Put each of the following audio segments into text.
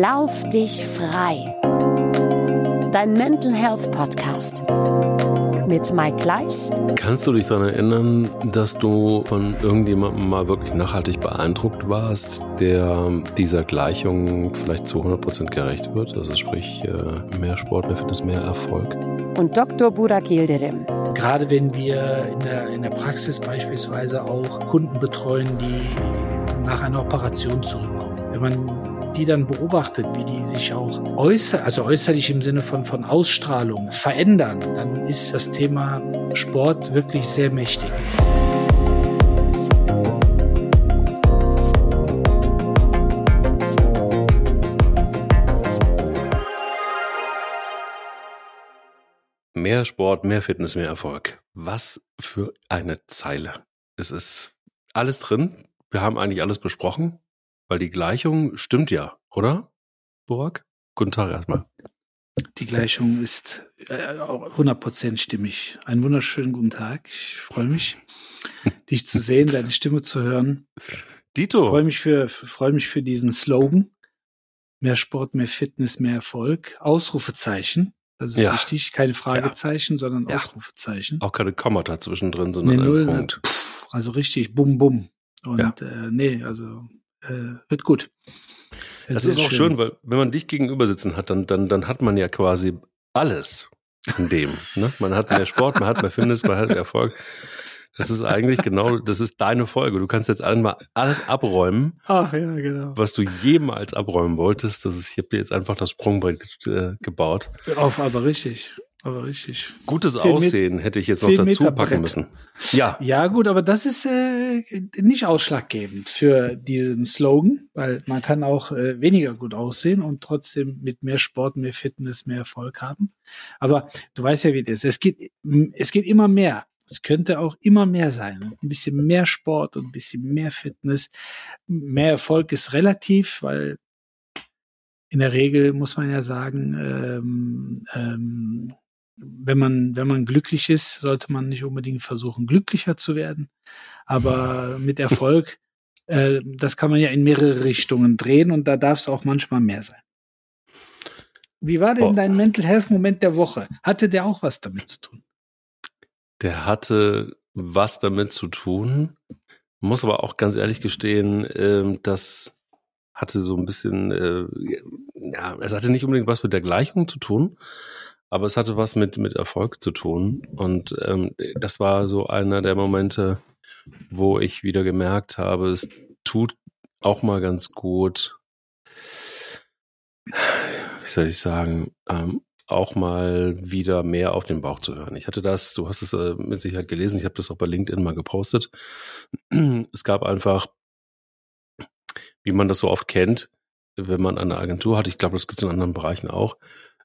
Lauf dich frei. Dein Mental Health Podcast mit Mike Gleis. Kannst du dich daran erinnern, dass du von irgendjemandem mal wirklich nachhaltig beeindruckt warst, der dieser Gleichung vielleicht zu 100% gerecht wird? Also sprich, äh, mehr Sport, mehr Fitness, mehr Erfolg. Und Dr. Burak Yildirim. Gerade wenn wir in der, in der Praxis beispielsweise auch Kunden betreuen, die nach einer Operation zurückkommen. Wenn man die dann beobachtet, wie die sich auch äußer, also äußerlich im Sinne von, von Ausstrahlung verändern, dann ist das Thema Sport wirklich sehr mächtig. Mehr Sport, mehr Fitness, mehr Erfolg. Was für eine Zeile. Es ist alles drin. Wir haben eigentlich alles besprochen. Weil die Gleichung stimmt ja, oder, Burak? Guten Tag erstmal. Die Gleichung ist äh, 100% stimmig. Einen wunderschönen guten Tag. Ich freue mich, dich zu sehen, deine Stimme zu hören. Dito. Ich freue mich für, freue mich für diesen Slogan. Mehr Sport, mehr Fitness, mehr Erfolg. Ausrufezeichen. Das ist ja. wichtig. Keine Fragezeichen, ja. sondern ja. Ausrufezeichen. Auch keine Kommata zwischendrin, sondern nee, null, Punkt. Pff, also richtig bum bum. Und äh, nee, also äh, wird gut. Das, das ist auch schön. schön, weil wenn man dich gegenüber sitzen hat, dann, dann, dann hat man ja quasi alles in dem. Ne? Man hat mehr Sport, man hat mehr Fitness, man hat mehr Erfolg. Das ist eigentlich genau, das ist deine Folge. Du kannst jetzt einmal alles abräumen, Ach, ja, genau. was du jemals abräumen wolltest. Das ist, ich habe dir jetzt einfach das Sprungbrett äh, gebaut. Auf, aber richtig. Aber richtig. Gutes Aussehen hätte ich jetzt noch dazu packen müssen. Ja. Ja, gut, aber das ist äh, nicht ausschlaggebend für diesen Slogan, weil man kann auch äh, weniger gut aussehen und trotzdem mit mehr Sport, mehr Fitness, mehr Erfolg haben. Aber du weißt ja, wie das ist. Es geht, es geht immer mehr. Es könnte auch immer mehr sein. Ein bisschen mehr Sport und ein bisschen mehr Fitness. Mehr Erfolg ist relativ, weil in der Regel muss man ja sagen, ähm, ähm, wenn man, wenn man glücklich ist, sollte man nicht unbedingt versuchen, glücklicher zu werden. Aber mit Erfolg, äh, das kann man ja in mehrere Richtungen drehen und da darf es auch manchmal mehr sein. Wie war denn oh. dein Mental Health Moment der Woche? Hatte der auch was damit zu tun? Der hatte was damit zu tun. Muss aber auch ganz ehrlich gestehen, äh, das hatte so ein bisschen, äh, ja, es hatte nicht unbedingt was mit der Gleichung zu tun, aber es hatte was mit, mit Erfolg zu tun. Und ähm, das war so einer der Momente, wo ich wieder gemerkt habe, es tut auch mal ganz gut, wie soll ich sagen, ähm, auch mal wieder mehr auf den Bauch zu hören. Ich hatte das, du hast es äh, mit Sicherheit gelesen, ich habe das auch bei LinkedIn mal gepostet. Es gab einfach, wie man das so oft kennt, wenn man eine Agentur hat, ich glaube, das gibt es in anderen Bereichen auch,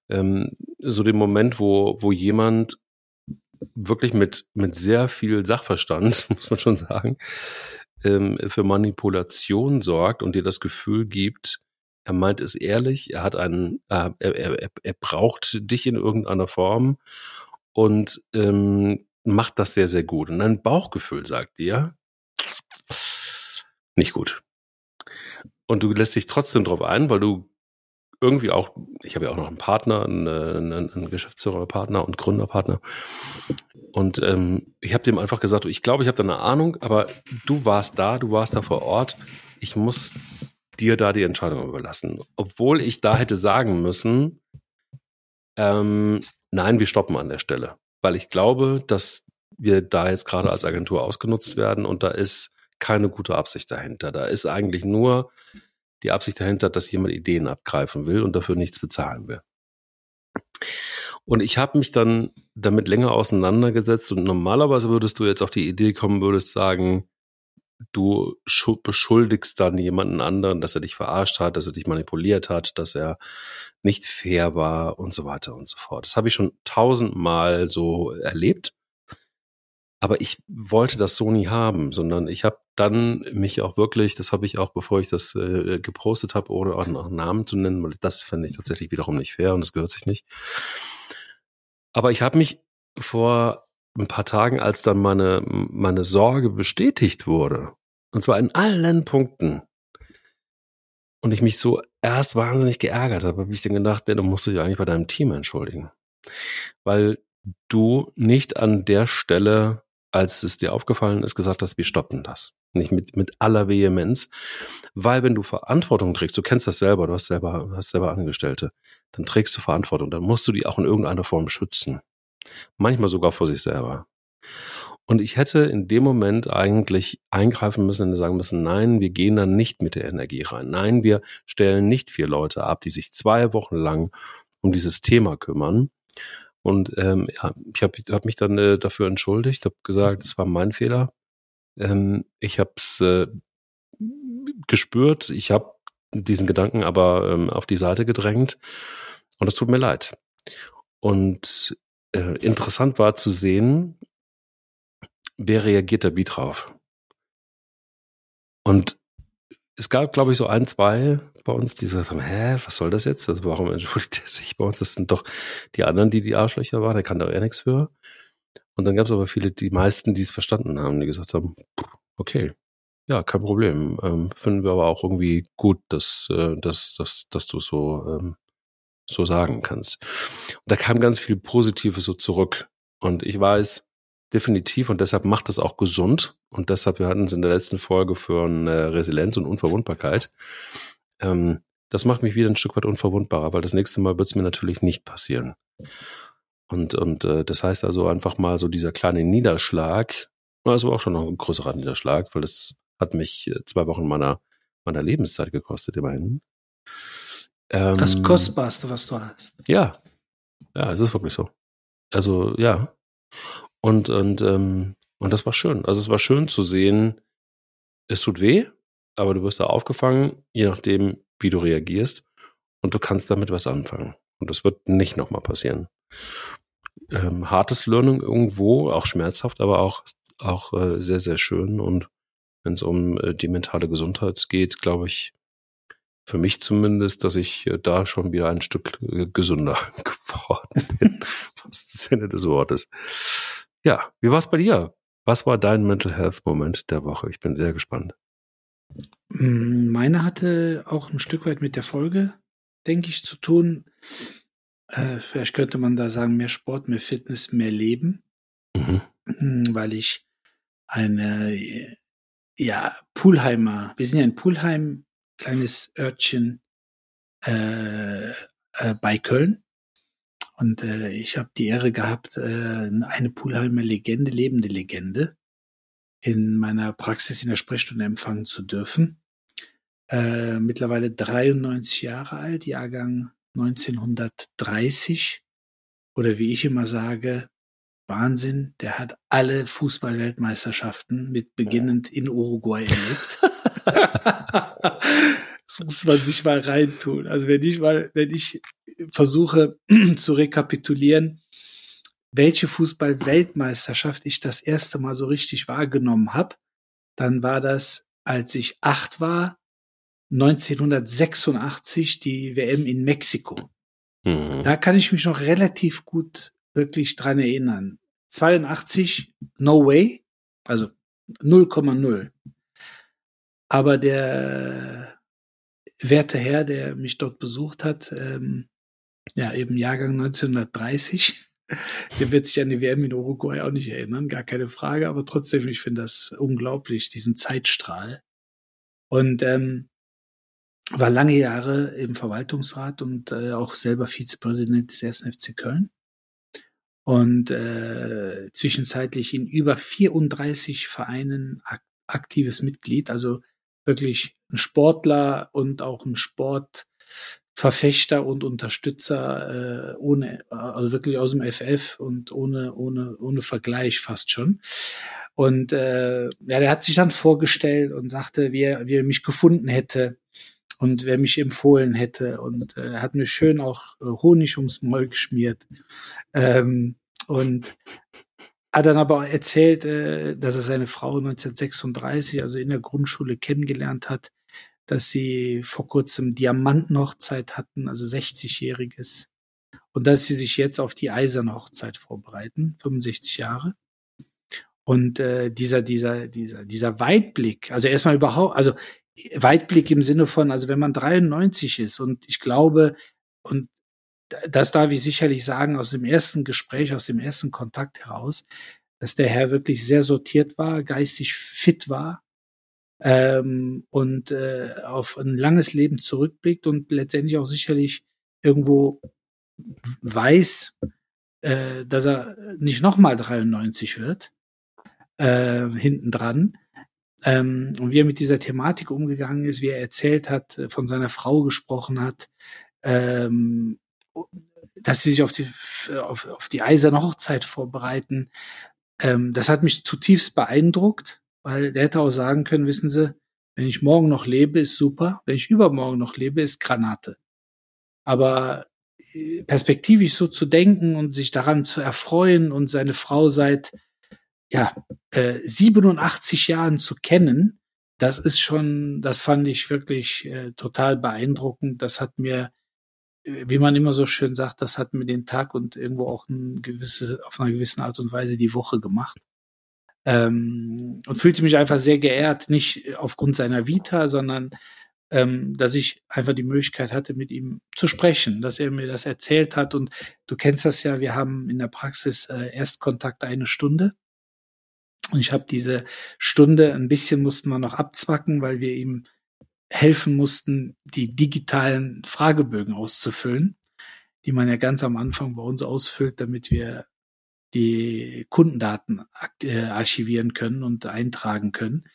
ähm, so den Moment, wo, wo jemand wirklich mit, mit sehr viel Sachverstand, muss man schon sagen, ähm, für Manipulation sorgt und dir das Gefühl gibt, er meint es ehrlich, er hat einen, äh, er, er, er braucht dich in irgendeiner Form und ähm, macht das sehr, sehr gut. Und dein Bauchgefühl sagt dir, nicht gut. Und du lässt dich trotzdem drauf ein, weil du irgendwie auch, ich habe ja auch noch einen Partner, einen, einen, einen Geschäftsführerpartner und Gründerpartner. Und ähm, ich habe dem einfach gesagt, ich glaube, ich habe da eine Ahnung, aber du warst da, du warst da vor Ort. Ich muss dir da die Entscheidung überlassen. Obwohl ich da hätte sagen müssen, ähm, nein, wir stoppen an der Stelle. Weil ich glaube, dass wir da jetzt gerade als Agentur ausgenutzt werden und da ist keine gute Absicht dahinter. Da ist eigentlich nur die Absicht dahinter, dass jemand Ideen abgreifen will und dafür nichts bezahlen will. Und ich habe mich dann damit länger auseinandergesetzt und normalerweise würdest du jetzt auf die Idee kommen, würdest sagen, du beschuldigst dann jemanden anderen, dass er dich verarscht hat, dass er dich manipuliert hat, dass er nicht fair war und so weiter und so fort. Das habe ich schon tausendmal so erlebt. Aber ich wollte das so nie haben, sondern ich habe dann mich auch wirklich, das habe ich auch, bevor ich das äh, gepostet habe, ohne auch einen Namen zu nennen, weil das fände ich tatsächlich wiederum nicht fair und das gehört sich nicht. Aber ich habe mich vor ein paar Tagen, als dann meine, meine Sorge bestätigt wurde, und zwar in allen Punkten, und ich mich so erst wahnsinnig geärgert habe, habe ich dann gedacht, nee, du musst dich eigentlich bei deinem Team entschuldigen. Weil du nicht an der Stelle, als es dir aufgefallen ist, gesagt hast, wir stoppen das. Nicht mit, mit aller Vehemenz. Weil wenn du Verantwortung trägst, du kennst das selber, du hast selber, du hast selber Angestellte, dann trägst du Verantwortung, dann musst du die auch in irgendeiner Form schützen. Manchmal sogar vor sich selber. Und ich hätte in dem Moment eigentlich eingreifen müssen und sagen müssen, nein, wir gehen dann nicht mit der Energie rein. Nein, wir stellen nicht vier Leute ab, die sich zwei Wochen lang um dieses Thema kümmern. Und ähm, ja, ich habe hab mich dann äh, dafür entschuldigt, habe gesagt, es war mein Fehler. Ähm, ich habe es äh, gespürt, ich habe diesen Gedanken aber ähm, auf die Seite gedrängt und es tut mir leid. Und äh, interessant war zu sehen, wer reagiert da wie drauf. Und es gab, glaube ich, so ein, zwei bei uns, die gesagt haben, hä, was soll das jetzt? Also warum entschuldigt er sich bei uns? Das sind doch die anderen, die die Arschlöcher waren, der kann da eher nichts für. Und dann gab es aber viele, die meisten, die es verstanden haben, die gesagt haben, okay, ja, kein Problem. Ähm, finden wir aber auch irgendwie gut, dass, äh, dass, dass, dass du so, ähm, so sagen kannst. Und da kam ganz viel Positives so zurück. Und ich weiß, definitiv und deshalb macht es auch gesund und deshalb, wir hatten es in der letzten Folge für eine Resilienz und Unverwundbarkeit. Ähm, das macht mich wieder ein Stück weit unverwundbarer, weil das nächste Mal wird es mir natürlich nicht passieren. Und, und äh, das heißt also einfach mal so dieser kleine Niederschlag, also auch schon noch ein größerer Niederschlag, weil das hat mich äh, zwei Wochen meiner, meiner Lebenszeit gekostet, immerhin. Ähm, das Kostbarste, was du hast. Ja, ja, es ist wirklich so. Also ja, und, und, ähm, und das war schön. Also es war schön zu sehen, es tut weh, aber du wirst da aufgefangen, je nachdem, wie du reagierst. Und du kannst damit was anfangen. Und das wird nicht nochmal passieren. Ähm, hartes Learning irgendwo, auch schmerzhaft, aber auch, auch äh, sehr, sehr schön. Und wenn es um äh, die mentale Gesundheit geht, glaube ich, für mich zumindest, dass ich äh, da schon wieder ein Stück äh, gesünder geworden bin, was das Sinne des Wortes. Ja, wie war es bei dir? Was war dein Mental Health Moment der Woche? Ich bin sehr gespannt. Mm, meine hatte auch ein Stück weit mit der Folge, denke ich, zu tun. Äh, vielleicht könnte man da sagen, mehr Sport, mehr Fitness, mehr Leben. Mhm. Mm, weil ich eine, ja, Pulheimer, wir sind ja in Pulheim, kleines Örtchen äh, äh, bei Köln. Und äh, ich habe die Ehre gehabt, äh, eine Pulheimer Legende, lebende Legende, in meiner Praxis in der Sprechstunde empfangen zu dürfen. Äh, mittlerweile 93 Jahre alt, Jahrgang 1930. Oder wie ich immer sage, Wahnsinn, der hat alle Fußballweltmeisterschaften mit beginnend in Uruguay erlebt. muss man sich mal reintun. Also wenn ich mal, wenn ich versuche zu rekapitulieren, welche Fußball-Weltmeisterschaft ich das erste Mal so richtig wahrgenommen habe, dann war das, als ich acht war, 1986 die WM in Mexiko. Mhm. Da kann ich mich noch relativ gut wirklich dran erinnern. 82, no way, also 0,0. Aber der werte Herr, der mich dort besucht hat, ähm, ja, eben Jahrgang 1930. Der wird sich an die WM in Uruguay auch nicht erinnern, gar keine Frage, aber trotzdem, ich finde das unglaublich, diesen Zeitstrahl. Und ähm, war lange Jahre im Verwaltungsrat und äh, auch selber Vizepräsident des 1. FC Köln. Und äh, zwischenzeitlich in über 34 Vereinen ak aktives Mitglied, also wirklich ein Sportler und auch ein Sport, Verfechter und Unterstützer äh, ohne, also wirklich aus dem FF und ohne, ohne, ohne Vergleich fast schon. Und äh, ja, der hat sich dann vorgestellt und sagte, wie er, wie er mich gefunden hätte und wer mich empfohlen hätte. Und äh, hat mir schön auch äh, Honig ums Maul geschmiert. Ähm, und hat dann aber erzählt, äh, dass er seine Frau 1936, also in der Grundschule, kennengelernt hat dass sie vor kurzem Diamantenhochzeit hatten, also 60-jähriges. Und dass sie sich jetzt auf die eiserne Hochzeit vorbereiten, 65 Jahre. Und äh, dieser, dieser, dieser, dieser Weitblick, also erstmal überhaupt, also Weitblick im Sinne von, also wenn man 93 ist und ich glaube, und das darf ich sicherlich sagen aus dem ersten Gespräch, aus dem ersten Kontakt heraus, dass der Herr wirklich sehr sortiert war, geistig fit war ähm, und äh, auf ein langes Leben zurückblickt und letztendlich auch sicherlich irgendwo weiß, äh, dass er nicht nochmal 93 wird, äh, hinten dran. Ähm, und wie er mit dieser Thematik umgegangen ist, wie er erzählt hat, von seiner Frau gesprochen hat, ähm, dass sie sich auf die, auf, auf die eiserne Hochzeit vorbereiten. Ähm, das hat mich zutiefst beeindruckt, weil der hätte auch sagen können, wissen Sie, wenn ich morgen noch lebe, ist super. Wenn ich übermorgen noch lebe, ist Granate. Aber äh, perspektivisch so zu denken und sich daran zu erfreuen und seine Frau seit ja, äh, 87 Jahren zu kennen, das ist schon, das fand ich wirklich äh, total beeindruckend. Das hat mir wie man immer so schön sagt, das hat mir den Tag und irgendwo auch ein gewisse, auf einer gewissen Art und Weise die Woche gemacht. Ähm, und fühlte mich einfach sehr geehrt, nicht aufgrund seiner Vita, sondern ähm, dass ich einfach die Möglichkeit hatte, mit ihm zu sprechen, dass er mir das erzählt hat. Und du kennst das ja, wir haben in der Praxis äh, Erstkontakt eine Stunde. Und ich habe diese Stunde, ein bisschen mussten wir noch abzwacken, weil wir ihm helfen mussten, die digitalen Fragebögen auszufüllen, die man ja ganz am Anfang bei uns ausfüllt, damit wir die Kundendaten äh, archivieren können und eintragen können.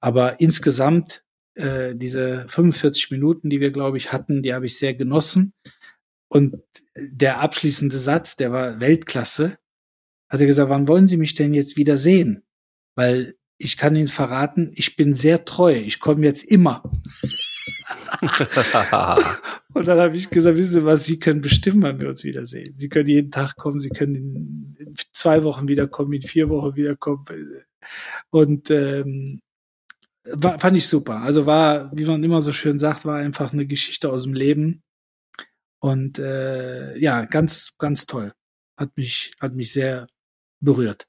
Aber insgesamt äh, diese 45 Minuten, die wir, glaube ich, hatten, die habe ich sehr genossen. Und der abschließende Satz, der war Weltklasse, hat er gesagt, wann wollen Sie mich denn jetzt wieder sehen? Weil ich kann Ihnen verraten, ich bin sehr treu. Ich komme jetzt immer. und dann habe ich gesagt, wissen Sie was, Sie können bestimmen, wann wir uns wiedersehen. Sie können jeden Tag kommen, Sie können in, zwei Wochen wiederkommen, in vier Wochen wiederkommen. Und ähm, war, fand ich super. Also war, wie man immer so schön sagt, war einfach eine Geschichte aus dem Leben. Und äh, ja, ganz, ganz toll. Hat mich, hat mich sehr berührt.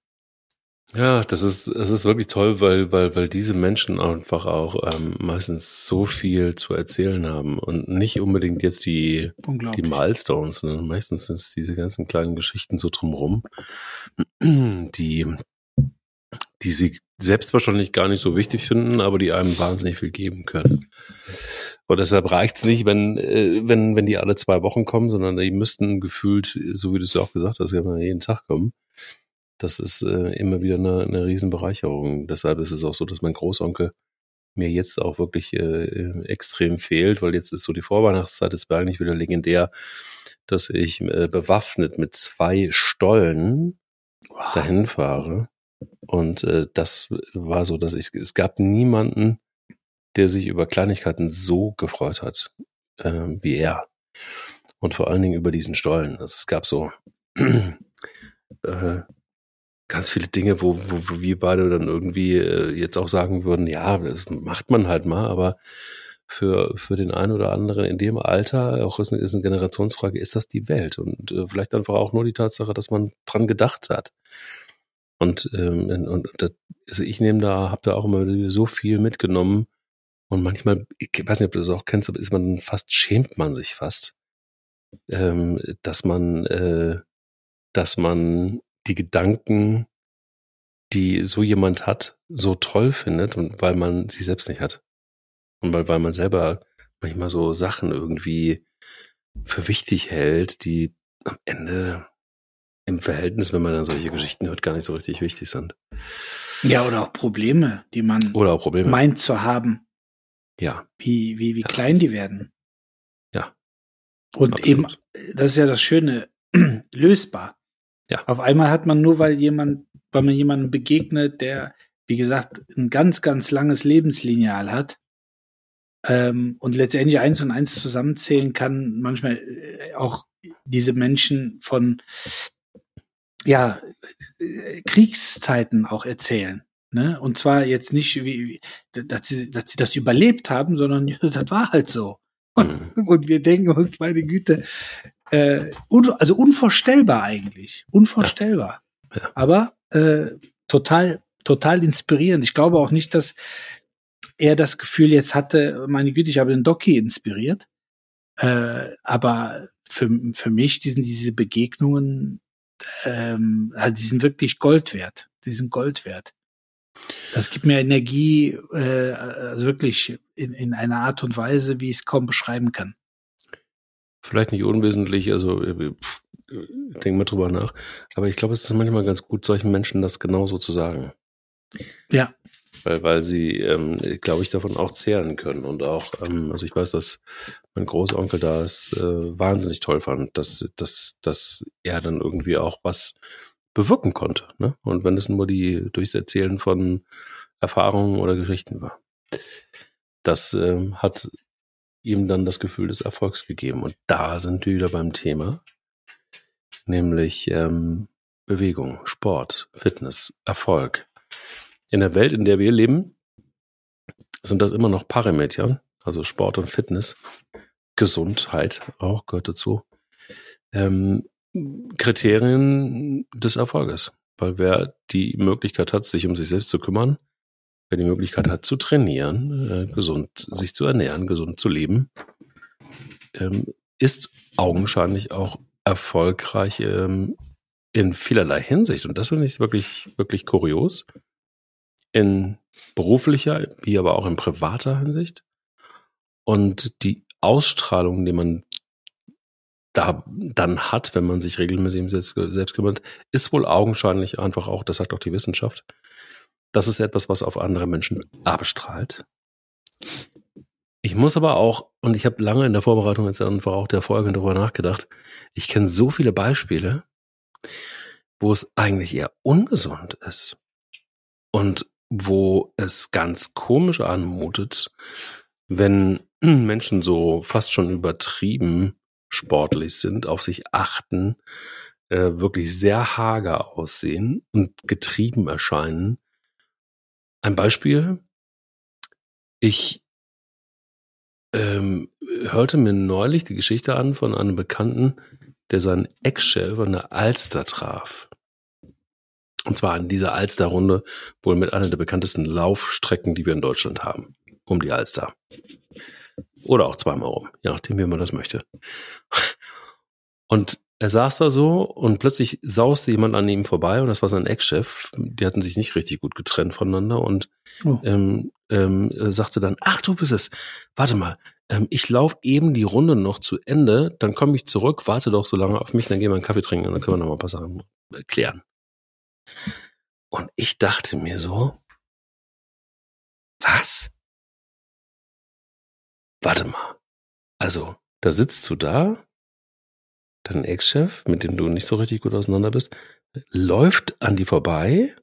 Ja, das ist, das ist wirklich toll, weil, weil, weil diese Menschen einfach auch ähm, meistens so viel zu erzählen haben und nicht unbedingt jetzt die, die Milestones, sondern meistens sind es diese ganzen kleinen Geschichten so drumherum, die, die sie selbst wahrscheinlich gar nicht so wichtig finden, aber die einem wahnsinnig viel geben können. Und deshalb reicht's nicht, wenn, äh, wenn, wenn die alle zwei Wochen kommen, sondern die müssten gefühlt, so wie du es ja auch gesagt hast, jeden Tag kommen das ist äh, immer wieder eine, eine Riesenbereicherung. Deshalb ist es auch so, dass mein Großonkel mir jetzt auch wirklich äh, extrem fehlt, weil jetzt ist so die Vorweihnachtszeit, ist eigentlich wieder legendär, dass ich äh, bewaffnet mit zwei Stollen wow. dahin fahre. Und äh, das war so, dass ich, es gab niemanden, der sich über Kleinigkeiten so gefreut hat äh, wie er. Und vor allen Dingen über diesen Stollen. Also es gab so äh, ganz viele Dinge, wo, wo, wo wir beide dann irgendwie äh, jetzt auch sagen würden, ja, das macht man halt mal, aber für, für den einen oder anderen in dem Alter, auch ist eine, ist eine Generationsfrage, ist das die Welt? Und äh, vielleicht einfach auch nur die Tatsache, dass man dran gedacht hat. Und, ähm, und das, also ich nehme da, habe da auch immer so viel mitgenommen. Und manchmal, ich weiß nicht, ob du das auch kennst, aber ist man fast, schämt man sich fast, ähm, dass man, äh, dass man die Gedanken, die so jemand hat, so toll findet und weil man sie selbst nicht hat. Und weil, weil man selber manchmal so Sachen irgendwie für wichtig hält, die am Ende im Verhältnis, wenn man dann solche Geschichten hört, gar nicht so richtig wichtig sind. Ja, oder auch Probleme, die man oder auch Probleme. meint zu haben. Ja. Wie, wie, wie ja. klein die werden. Ja. Und Absolut. eben, das ist ja das Schöne, lösbar. Ja. Auf einmal hat man nur, weil jemand, weil man jemandem begegnet, der, wie gesagt, ein ganz, ganz langes Lebenslineal hat, ähm, und letztendlich eins und eins zusammenzählen kann, manchmal äh, auch diese Menschen von ja äh, Kriegszeiten auch erzählen. Ne? Und zwar jetzt nicht, wie, dass sie, dass sie das überlebt haben, sondern das war halt so. Und, mhm. und wir denken uns, meine Güte, äh, un, also unvorstellbar eigentlich. Unvorstellbar. Ja. Ja. Aber äh, total, total inspirierend. Ich glaube auch nicht, dass eher das Gefühl jetzt hatte, meine Güte, ich habe den Doki inspiriert. Äh, aber für, für mich, die sind diese Begegnungen, ähm, also die sind wirklich Gold wert. Die sind Gold wert. Das gibt mir Energie, äh, also wirklich in, in einer Art und Weise, wie ich es kaum beschreiben kann. Vielleicht nicht unwesentlich, also äh, denke mal drüber nach. Aber ich glaube, es ist manchmal ganz gut, solchen Menschen das genauso zu sagen. Ja. Weil, weil sie, ähm, glaube ich, davon auch zehren können. Und auch, ähm, also ich weiß, dass mein Großonkel da es äh, wahnsinnig toll fand, dass, dass, dass er dann irgendwie auch was bewirken konnte. Ne? Und wenn es nur die durchs Erzählen von Erfahrungen oder Geschichten war. Das ähm, hat ihm dann das Gefühl des Erfolgs gegeben. Und da sind wir wieder beim Thema, nämlich ähm, Bewegung, Sport, Fitness, Erfolg. In der Welt, in der wir leben, sind das immer noch Parameter, also Sport und Fitness, Gesundheit auch gehört dazu, ähm, Kriterien des Erfolges. Weil wer die Möglichkeit hat, sich um sich selbst zu kümmern, wer die Möglichkeit hat zu trainieren, äh, gesund sich zu ernähren, gesund zu leben, ähm, ist augenscheinlich auch erfolgreich ähm, in vielerlei Hinsicht. Und das finde ich wirklich, wirklich kurios. In beruflicher, wie aber auch in privater Hinsicht. Und die Ausstrahlung, die man da dann hat, wenn man sich regelmäßig selbst, selbst kümmert, ist wohl augenscheinlich einfach auch, das sagt auch die Wissenschaft, das ist etwas, was auf andere Menschen abstrahlt. Ich muss aber auch, und ich habe lange in der Vorbereitung jetzt einfach auch der Folge darüber nachgedacht, ich kenne so viele Beispiele, wo es eigentlich eher ungesund ist und wo es ganz komisch anmutet, wenn Menschen so fast schon übertrieben sportlich sind, auf sich achten, äh, wirklich sehr hager aussehen und getrieben erscheinen. Ein Beispiel. Ich ähm, hörte mir neulich die Geschichte an von einem Bekannten, der seinen Ex-Chef an der Alster traf. Und zwar in dieser Alster-Runde wohl mit einer der bekanntesten Laufstrecken, die wir in Deutschland haben. Um die Alster. Oder auch zweimal rum, je nachdem, wie man das möchte. Und er saß da so und plötzlich sauste jemand an ihm vorbei und das war sein Ex-Chef. Die hatten sich nicht richtig gut getrennt voneinander und oh. ähm, ähm, sagte dann, ach du bist es, warte mal, ähm, ich laufe eben die Runde noch zu Ende, dann komme ich zurück, warte doch so lange auf mich, dann gehen wir einen Kaffee trinken und dann können wir noch mal ein paar Sachen klären. Und ich dachte mir so, was? Warte mal. Also, da sitzt du da, dein Ex-Chef, mit dem du nicht so richtig gut auseinander bist, läuft an die vorbei,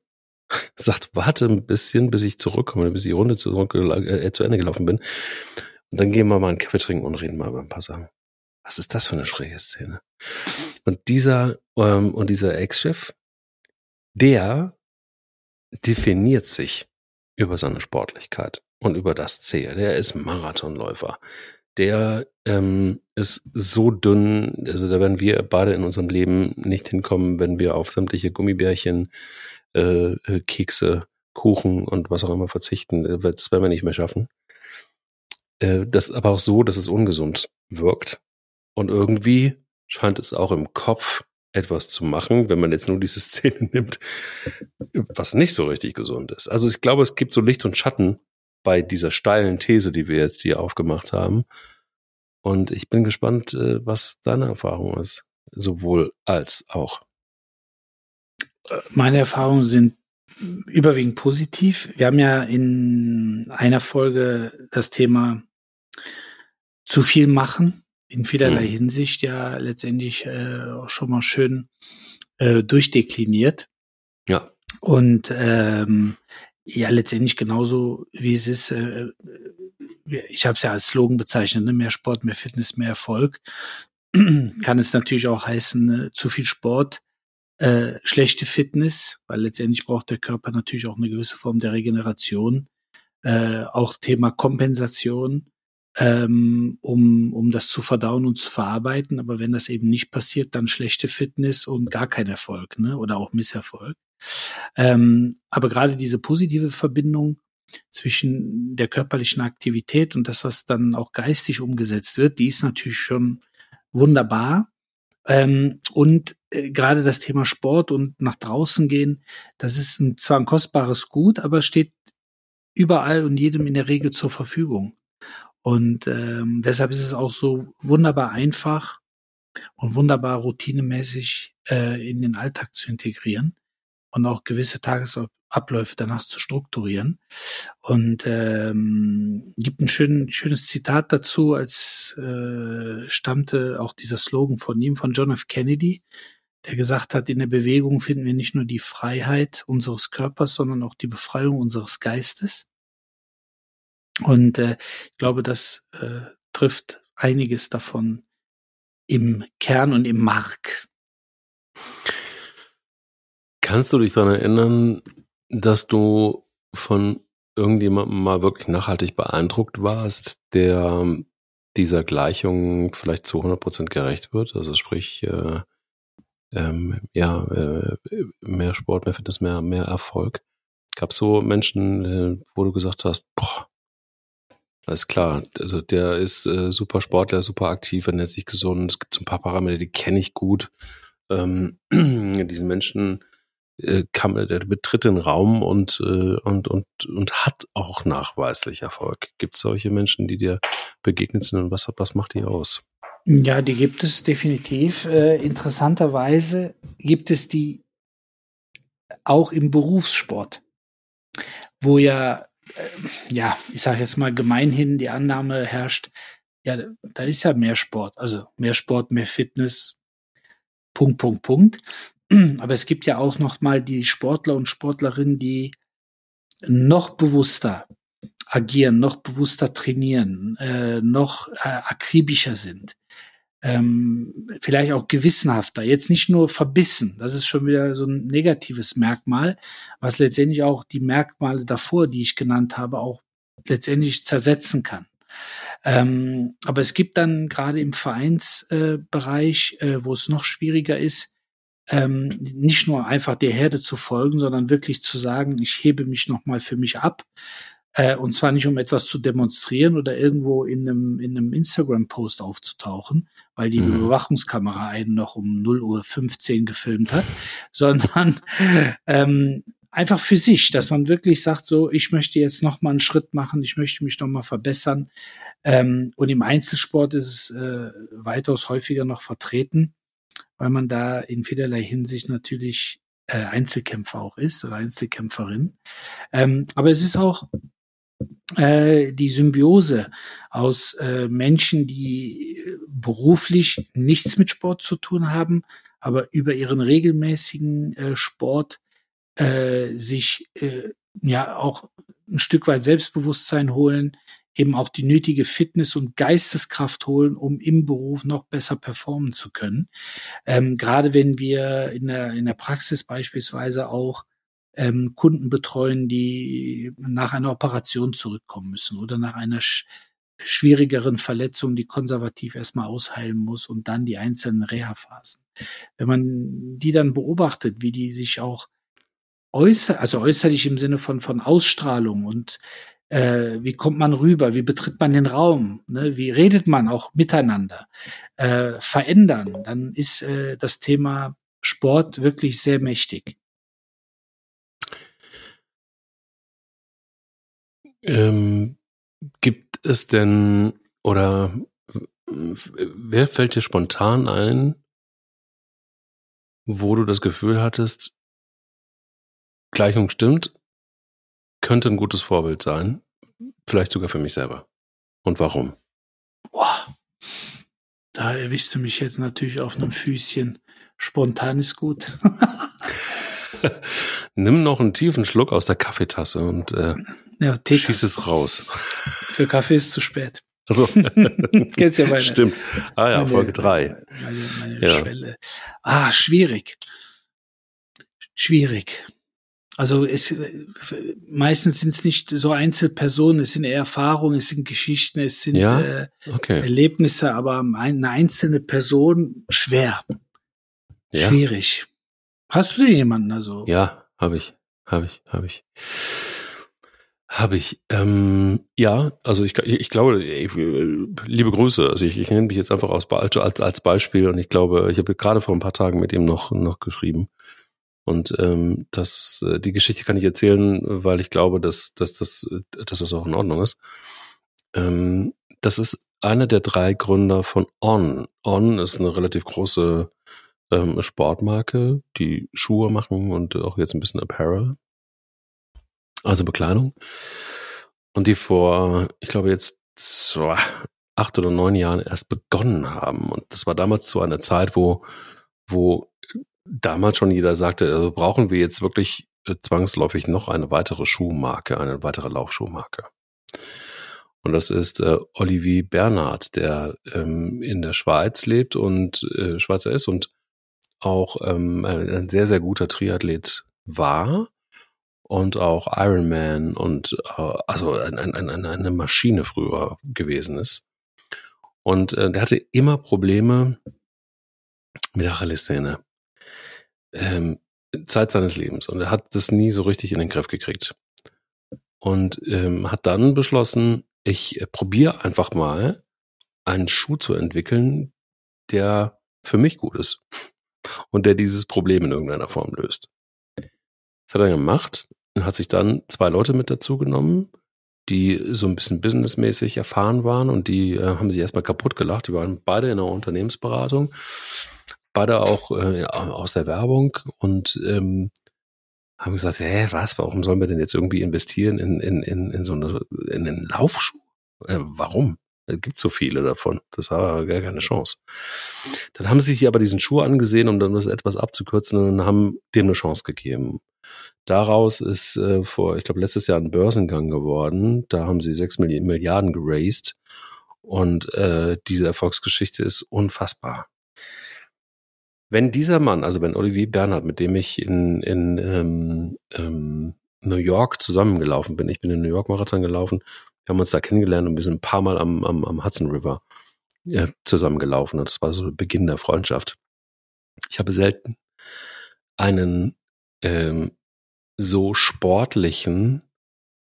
sagt, warte ein bisschen, bis ich zurückkomme, bis die Runde zurück, äh, zu Ende gelaufen bin. Und dann gehen wir mal einen Kaffee trinken und reden mal über ein paar Sachen. Was ist das für eine schräge Szene? Und dieser, ähm, und dieser Ex-Chef, der definiert sich über seine Sportlichkeit und über das Ziel. Der ist Marathonläufer. Der ähm, ist so dünn, also da werden wir beide in unserem Leben nicht hinkommen, wenn wir auf sämtliche Gummibärchen, äh, äh Kekse, Kuchen und was auch immer verzichten. Das werden wir nicht mehr schaffen. Äh, das aber auch so, dass es ungesund wirkt. Und irgendwie scheint es auch im Kopf etwas zu machen, wenn man jetzt nur diese Szene nimmt, was nicht so richtig gesund ist. Also ich glaube, es gibt so Licht und Schatten bei dieser steilen These, die wir jetzt hier aufgemacht haben. Und ich bin gespannt, äh, was deine Erfahrung ist, sowohl als auch. Meine Erfahrungen sind überwiegend positiv. Wir haben ja in einer Folge das Thema zu viel machen in vielerlei mhm. Hinsicht ja letztendlich äh, auch schon mal schön äh, durchdekliniert. Ja. Und ähm, ja, letztendlich genauso wie es ist. Äh, ich habe es ja als Slogan bezeichnet, ne? mehr Sport, mehr Fitness, mehr Erfolg. Kann es natürlich auch heißen, äh, zu viel Sport, äh, schlechte Fitness, weil letztendlich braucht der Körper natürlich auch eine gewisse Form der Regeneration. Äh, auch Thema Kompensation ähm, um, um das zu verdauen und zu verarbeiten. Aber wenn das eben nicht passiert, dann schlechte Fitness und gar kein Erfolg, ne? Oder auch Misserfolg. Ähm, aber gerade diese positive Verbindung zwischen der körperlichen Aktivität und das, was dann auch geistig umgesetzt wird, die ist natürlich schon wunderbar. Ähm, und äh, gerade das Thema Sport und nach draußen gehen, das ist ein, zwar ein kostbares Gut, aber steht überall und jedem in der Regel zur Verfügung. Und ähm, deshalb ist es auch so wunderbar einfach und wunderbar routinemäßig äh, in den Alltag zu integrieren und auch gewisse Tagesabläufe danach zu strukturieren. Und ähm, gibt ein schön, schönes Zitat dazu, als äh, stammte auch dieser Slogan von ihm, von John F. Kennedy, der gesagt hat, in der Bewegung finden wir nicht nur die Freiheit unseres Körpers, sondern auch die Befreiung unseres Geistes. Und äh, ich glaube, das äh, trifft einiges davon im Kern und im Mark. Kannst du dich daran erinnern, dass du von irgendjemandem mal wirklich nachhaltig beeindruckt warst, der dieser Gleichung vielleicht zu 100 Prozent gerecht wird? Also sprich, äh, ähm, ja, äh, mehr Sport, mehr Fitness, mehr, mehr Erfolg. Gab es so Menschen, äh, wo du gesagt hast, boah, alles klar. Also der ist äh, super Sportler, super aktiv, ernährt sich gesund. Es gibt so ein paar Parameter, die kenne ich gut. Ähm, diesen Menschen äh, kann, der betritt den Raum und, äh, und, und, und hat auch nachweislich Erfolg. Gibt es solche Menschen, die dir begegnet sind und was, was macht die aus? Ja, die gibt es definitiv. Äh, interessanterweise gibt es die auch im Berufssport, wo ja äh, ja, ich sage jetzt mal gemeinhin die Annahme herrscht, ja, da ist ja mehr Sport, also mehr Sport, mehr Fitness, Punkt, Punkt, Punkt. Aber es gibt ja auch noch mal die Sportler und Sportlerinnen, die noch bewusster agieren, noch bewusster trainieren, äh, noch äh, akribischer sind ähm, vielleicht auch gewissenhafter, jetzt nicht nur verbissen. Das ist schon wieder so ein negatives Merkmal, was letztendlich auch die Merkmale davor, die ich genannt habe, auch letztendlich zersetzen kann. Ähm, aber es gibt dann gerade im Vereinsbereich, äh, äh, wo es noch schwieriger ist, ähm, nicht nur einfach der Herde zu folgen, sondern wirklich zu sagen, ich hebe mich nochmal für mich ab, äh, und zwar nicht, um etwas zu demonstrieren oder irgendwo in einem, in einem Instagram-Post aufzutauchen, weil die mhm. Überwachungskamera einen noch um 0 Uhr 15 gefilmt hat, sondern ähm, einfach für sich, dass man wirklich sagt, so, ich möchte jetzt noch mal einen Schritt machen, ich möchte mich noch mal verbessern. Ähm, und im Einzelsport ist es äh, weitaus häufiger noch vertreten, weil man da in vielerlei Hinsicht natürlich äh, Einzelkämpfer auch ist oder Einzelkämpferin. Ähm, aber es ist auch die Symbiose aus äh, Menschen, die beruflich nichts mit Sport zu tun haben, aber über ihren regelmäßigen äh, Sport äh, sich äh, ja auch ein Stück weit Selbstbewusstsein holen, eben auch die nötige Fitness und Geisteskraft holen, um im Beruf noch besser performen zu können. Ähm, Gerade wenn wir in der, in der Praxis beispielsweise auch ähm, Kunden betreuen, die nach einer Operation zurückkommen müssen oder nach einer sch schwierigeren Verletzung, die konservativ erstmal ausheilen muss und dann die einzelnen Reha-Phasen. Wenn man die dann beobachtet, wie die sich auch äußer, also äußerlich im Sinne von, von Ausstrahlung und äh, wie kommt man rüber, wie betritt man den Raum, ne? wie redet man auch miteinander, äh, verändern, dann ist äh, das Thema Sport wirklich sehr mächtig. Ähm, gibt es denn oder wer fällt dir spontan ein, wo du das Gefühl hattest, Gleichung stimmt, könnte ein gutes Vorbild sein, vielleicht sogar für mich selber. Und warum? Boah, da erwischst du mich jetzt natürlich auf einem Füßchen. Spontan ist gut. Nimm noch einen tiefen Schluck aus der Kaffeetasse und äh, ja, schieß es raus. Für Kaffee ist zu spät. Also, Kennst ja meine, Stimmt. Ah ja, meine, Folge drei. Meine, meine ja. Schwelle. Ah, schwierig. Schwierig. Also es, meistens sind es nicht so Einzelpersonen, es sind eher Erfahrungen, es sind Geschichten, es sind ja? äh, okay. Erlebnisse, aber eine einzelne Person schwer. Ja. Schwierig. Hast du denn jemanden also? Ja, habe ich, habe ich, habe ich. Habe ich. Ähm, ja, also ich, ich glaube, ich, liebe Grüße. Also ich, ich nenne mich jetzt einfach aus, als, als Beispiel und ich glaube, ich habe gerade vor ein paar Tagen mit ihm noch, noch geschrieben. Und ähm, das, äh, die Geschichte kann ich erzählen, weil ich glaube, dass, dass, dass, dass das auch in Ordnung ist. Ähm, das ist einer der drei Gründer von On. On ist eine relativ große ähm, Sportmarke, die Schuhe machen und auch jetzt ein bisschen Apparel also Bekleidung. Und die vor, ich glaube jetzt so acht oder neun Jahren erst begonnen haben. Und das war damals zu einer Zeit, wo, wo damals schon jeder sagte, also brauchen wir jetzt wirklich äh, zwangsläufig noch eine weitere Schuhmarke, eine weitere Laufschuhmarke. Und das ist äh, Olivier Bernhard, der ähm, in der Schweiz lebt und äh, Schweizer ist und auch ähm, ein sehr, sehr guter Triathlet war und auch Iron Man und äh, also ein, ein, ein, eine Maschine früher gewesen ist. Und äh, der hatte immer Probleme mit der Achillessehne. Ähm, Zeit seines Lebens. Und er hat das nie so richtig in den Griff gekriegt. Und ähm, hat dann beschlossen, ich äh, probiere einfach mal einen Schuh zu entwickeln, der für mich gut ist und der dieses Problem in irgendeiner Form löst. Das hat er gemacht hat sich dann zwei Leute mit dazu genommen, die so ein bisschen businessmäßig erfahren waren und die äh, haben sich erstmal kaputt gelacht. Die waren beide in der Unternehmensberatung, beide auch äh, aus der Werbung und ähm, haben gesagt, hä, was, warum sollen wir denn jetzt irgendwie investieren in, in, in, in so eine, in einen Laufschuh? Äh, warum? Es gibt so viele davon. Das war gar keine Chance. Dann haben sie sich aber diesen Schuh angesehen, um dann das etwas abzukürzen und haben dem eine Chance gegeben. Daraus ist äh, vor, ich glaube, letztes Jahr ein Börsengang geworden. Da haben sie sechs Milliarden geraced. Und äh, diese Erfolgsgeschichte ist unfassbar. Wenn dieser Mann, also wenn Olivier Bernhard, mit dem ich in, in ähm, ähm, New York zusammengelaufen bin, ich bin in New York Marathon gelaufen, wir haben uns da kennengelernt und wir sind ein paar Mal am, am, am Hudson River äh, zusammengelaufen und das war so der Beginn der Freundschaft. Ich habe selten einen ähm, so sportlichen,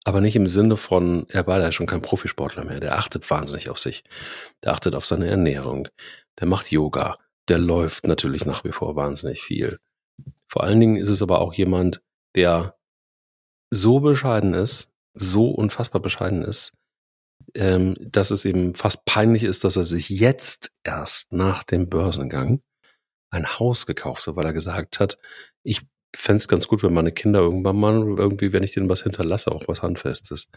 aber nicht im Sinne von, er war ja schon kein Profisportler mehr, der achtet wahnsinnig auf sich, der achtet auf seine Ernährung, der macht Yoga, der läuft natürlich nach wie vor wahnsinnig viel. Vor allen Dingen ist es aber auch jemand, der so bescheiden ist, so unfassbar bescheiden ist, ähm, dass es eben fast peinlich ist, dass er sich jetzt erst nach dem Börsengang ein Haus gekauft hat, weil er gesagt hat, ich fände es ganz gut, wenn meine Kinder irgendwann mal irgendwie, wenn ich denen was hinterlasse, auch was Handfestes.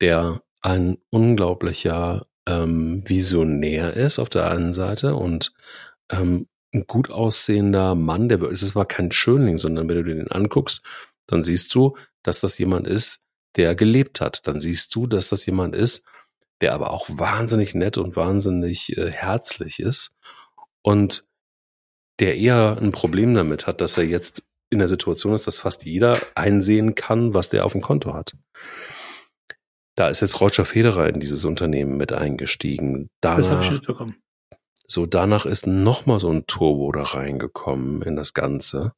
Der ein unglaublicher ähm, Visionär ist auf der einen Seite und ähm, ein gut aussehender Mann, der ist zwar kein Schönling, sondern wenn du den anguckst, dann siehst du, dass das jemand ist, der gelebt hat. Dann siehst du, dass das jemand ist, der aber auch wahnsinnig nett und wahnsinnig äh, herzlich ist und der eher ein Problem damit hat, dass er jetzt in der Situation ist, dass fast jeder einsehen kann, was der auf dem Konto hat. Da ist jetzt Roger Federer in dieses Unternehmen mit eingestiegen. Danach, das habe ich mitbekommen. So, danach ist nochmal so ein Turbo da reingekommen in das Ganze.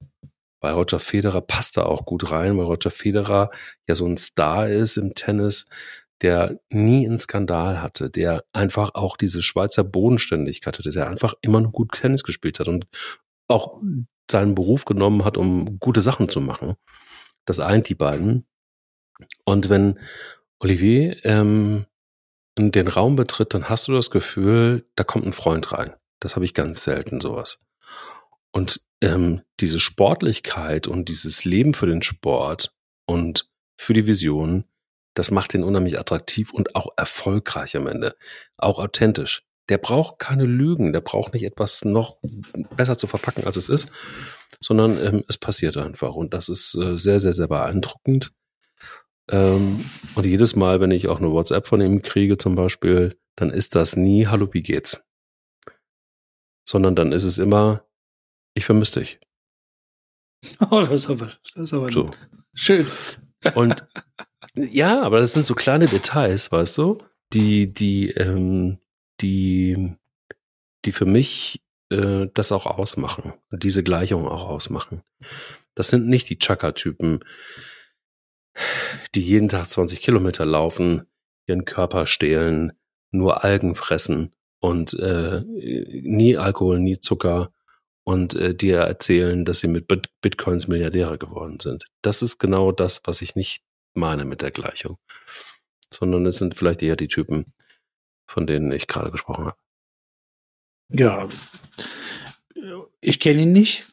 Weil Roger Federer passt da auch gut rein, weil Roger Federer ja so ein Star ist im Tennis, der nie einen Skandal hatte, der einfach auch diese Schweizer Bodenständigkeit hatte, der einfach immer nur gut Tennis gespielt hat und auch seinen Beruf genommen hat, um gute Sachen zu machen. Das eint die beiden. Und wenn Olivier ähm, den Raum betritt, dann hast du das Gefühl, da kommt ein Freund rein. Das habe ich ganz selten sowas. Und ähm, diese Sportlichkeit und dieses Leben für den Sport und für die Vision, das macht ihn unheimlich attraktiv und auch erfolgreich am Ende. Auch authentisch der braucht keine Lügen, der braucht nicht etwas noch besser zu verpacken, als es ist, sondern ähm, es passiert einfach. Und das ist äh, sehr, sehr, sehr beeindruckend. Ähm, und jedes Mal, wenn ich auch eine WhatsApp von ihm kriege, zum Beispiel, dann ist das nie, hallo, wie geht's? Sondern dann ist es immer, ich vermisse dich. Oh, das ist aber, das ist aber so. schön. Und ja, aber das sind so kleine Details, weißt du, die, die, ähm, die, die für mich äh, das auch ausmachen, diese Gleichung auch ausmachen. Das sind nicht die Chaka-Typen, die jeden Tag 20 Kilometer laufen, ihren Körper stehlen, nur Algen fressen und äh, nie Alkohol, nie Zucker und äh, dir erzählen, dass sie mit Bitcoins Milliardäre geworden sind. Das ist genau das, was ich nicht meine mit der Gleichung. Sondern es sind vielleicht eher die Typen, von denen ich gerade gesprochen habe. Ja, ich kenne ihn nicht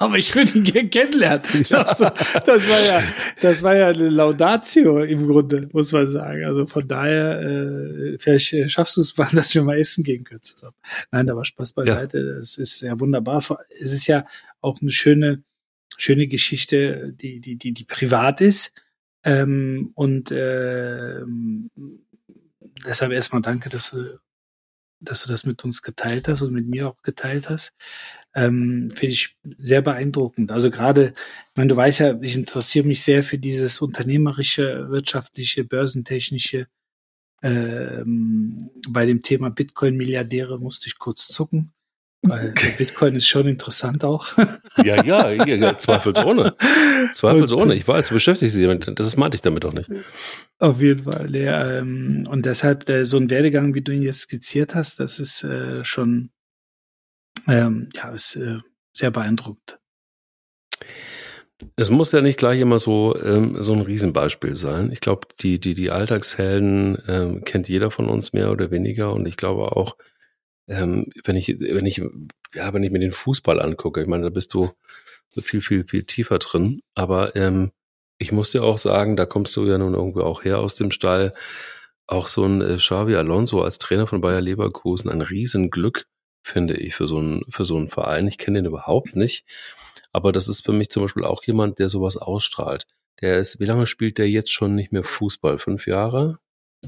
aber ich würde ihn gerne kennenlernen. Das, das, war ja, das war ja eine Laudatio im Grunde, muss man sagen. Also von daher, äh, vielleicht äh, schaffst du es mal, dass wir mal essen gehen können zusammen. Nein, aber Spaß beiseite. Es ja. ist ja wunderbar. Es ist ja auch eine schöne, schöne Geschichte, die, die, die, die privat ist. Ähm, und äh, deshalb erstmal danke, dass du, dass du das mit uns geteilt hast und mit mir auch geteilt hast ähm, finde ich sehr beeindruckend. Also gerade, ich meine, du weißt ja, ich interessiere mich sehr für dieses unternehmerische, wirtschaftliche, börsentechnische. Ähm, bei dem Thema Bitcoin-Milliardäre musste ich kurz zucken. Weil Bitcoin ist schon interessant auch. Ja, ja, ja, ja zweifelsohne. Zweifelsohne. Ich weiß, du beschäftigst dich damit. Das meinte ich damit auch nicht. Auf jeden Fall. Ja, ähm, und deshalb äh, so ein Werdegang, wie du ihn jetzt skizziert hast, das ist äh, schon ähm, ja, ist äh, sehr beeindruckend. Es muss ja nicht gleich immer so ähm, so ein Riesenbeispiel sein. Ich glaube, die die die Alltagshelden ähm, kennt jeder von uns mehr oder weniger und ich glaube auch, ähm, wenn ich wenn ich ja wenn ich mir den Fußball angucke, ich meine, da bist du viel viel viel tiefer drin. Aber ähm, ich muss dir auch sagen, da kommst du ja nun irgendwie auch her aus dem Stall. Auch so ein äh, Xavi Alonso als Trainer von Bayer Leverkusen ein Riesenglück finde ich, für so einen, für so einen Verein. Ich kenne den überhaupt nicht. Aber das ist für mich zum Beispiel auch jemand, der sowas ausstrahlt. Der ist, wie lange spielt der jetzt schon nicht mehr Fußball? Fünf Jahre?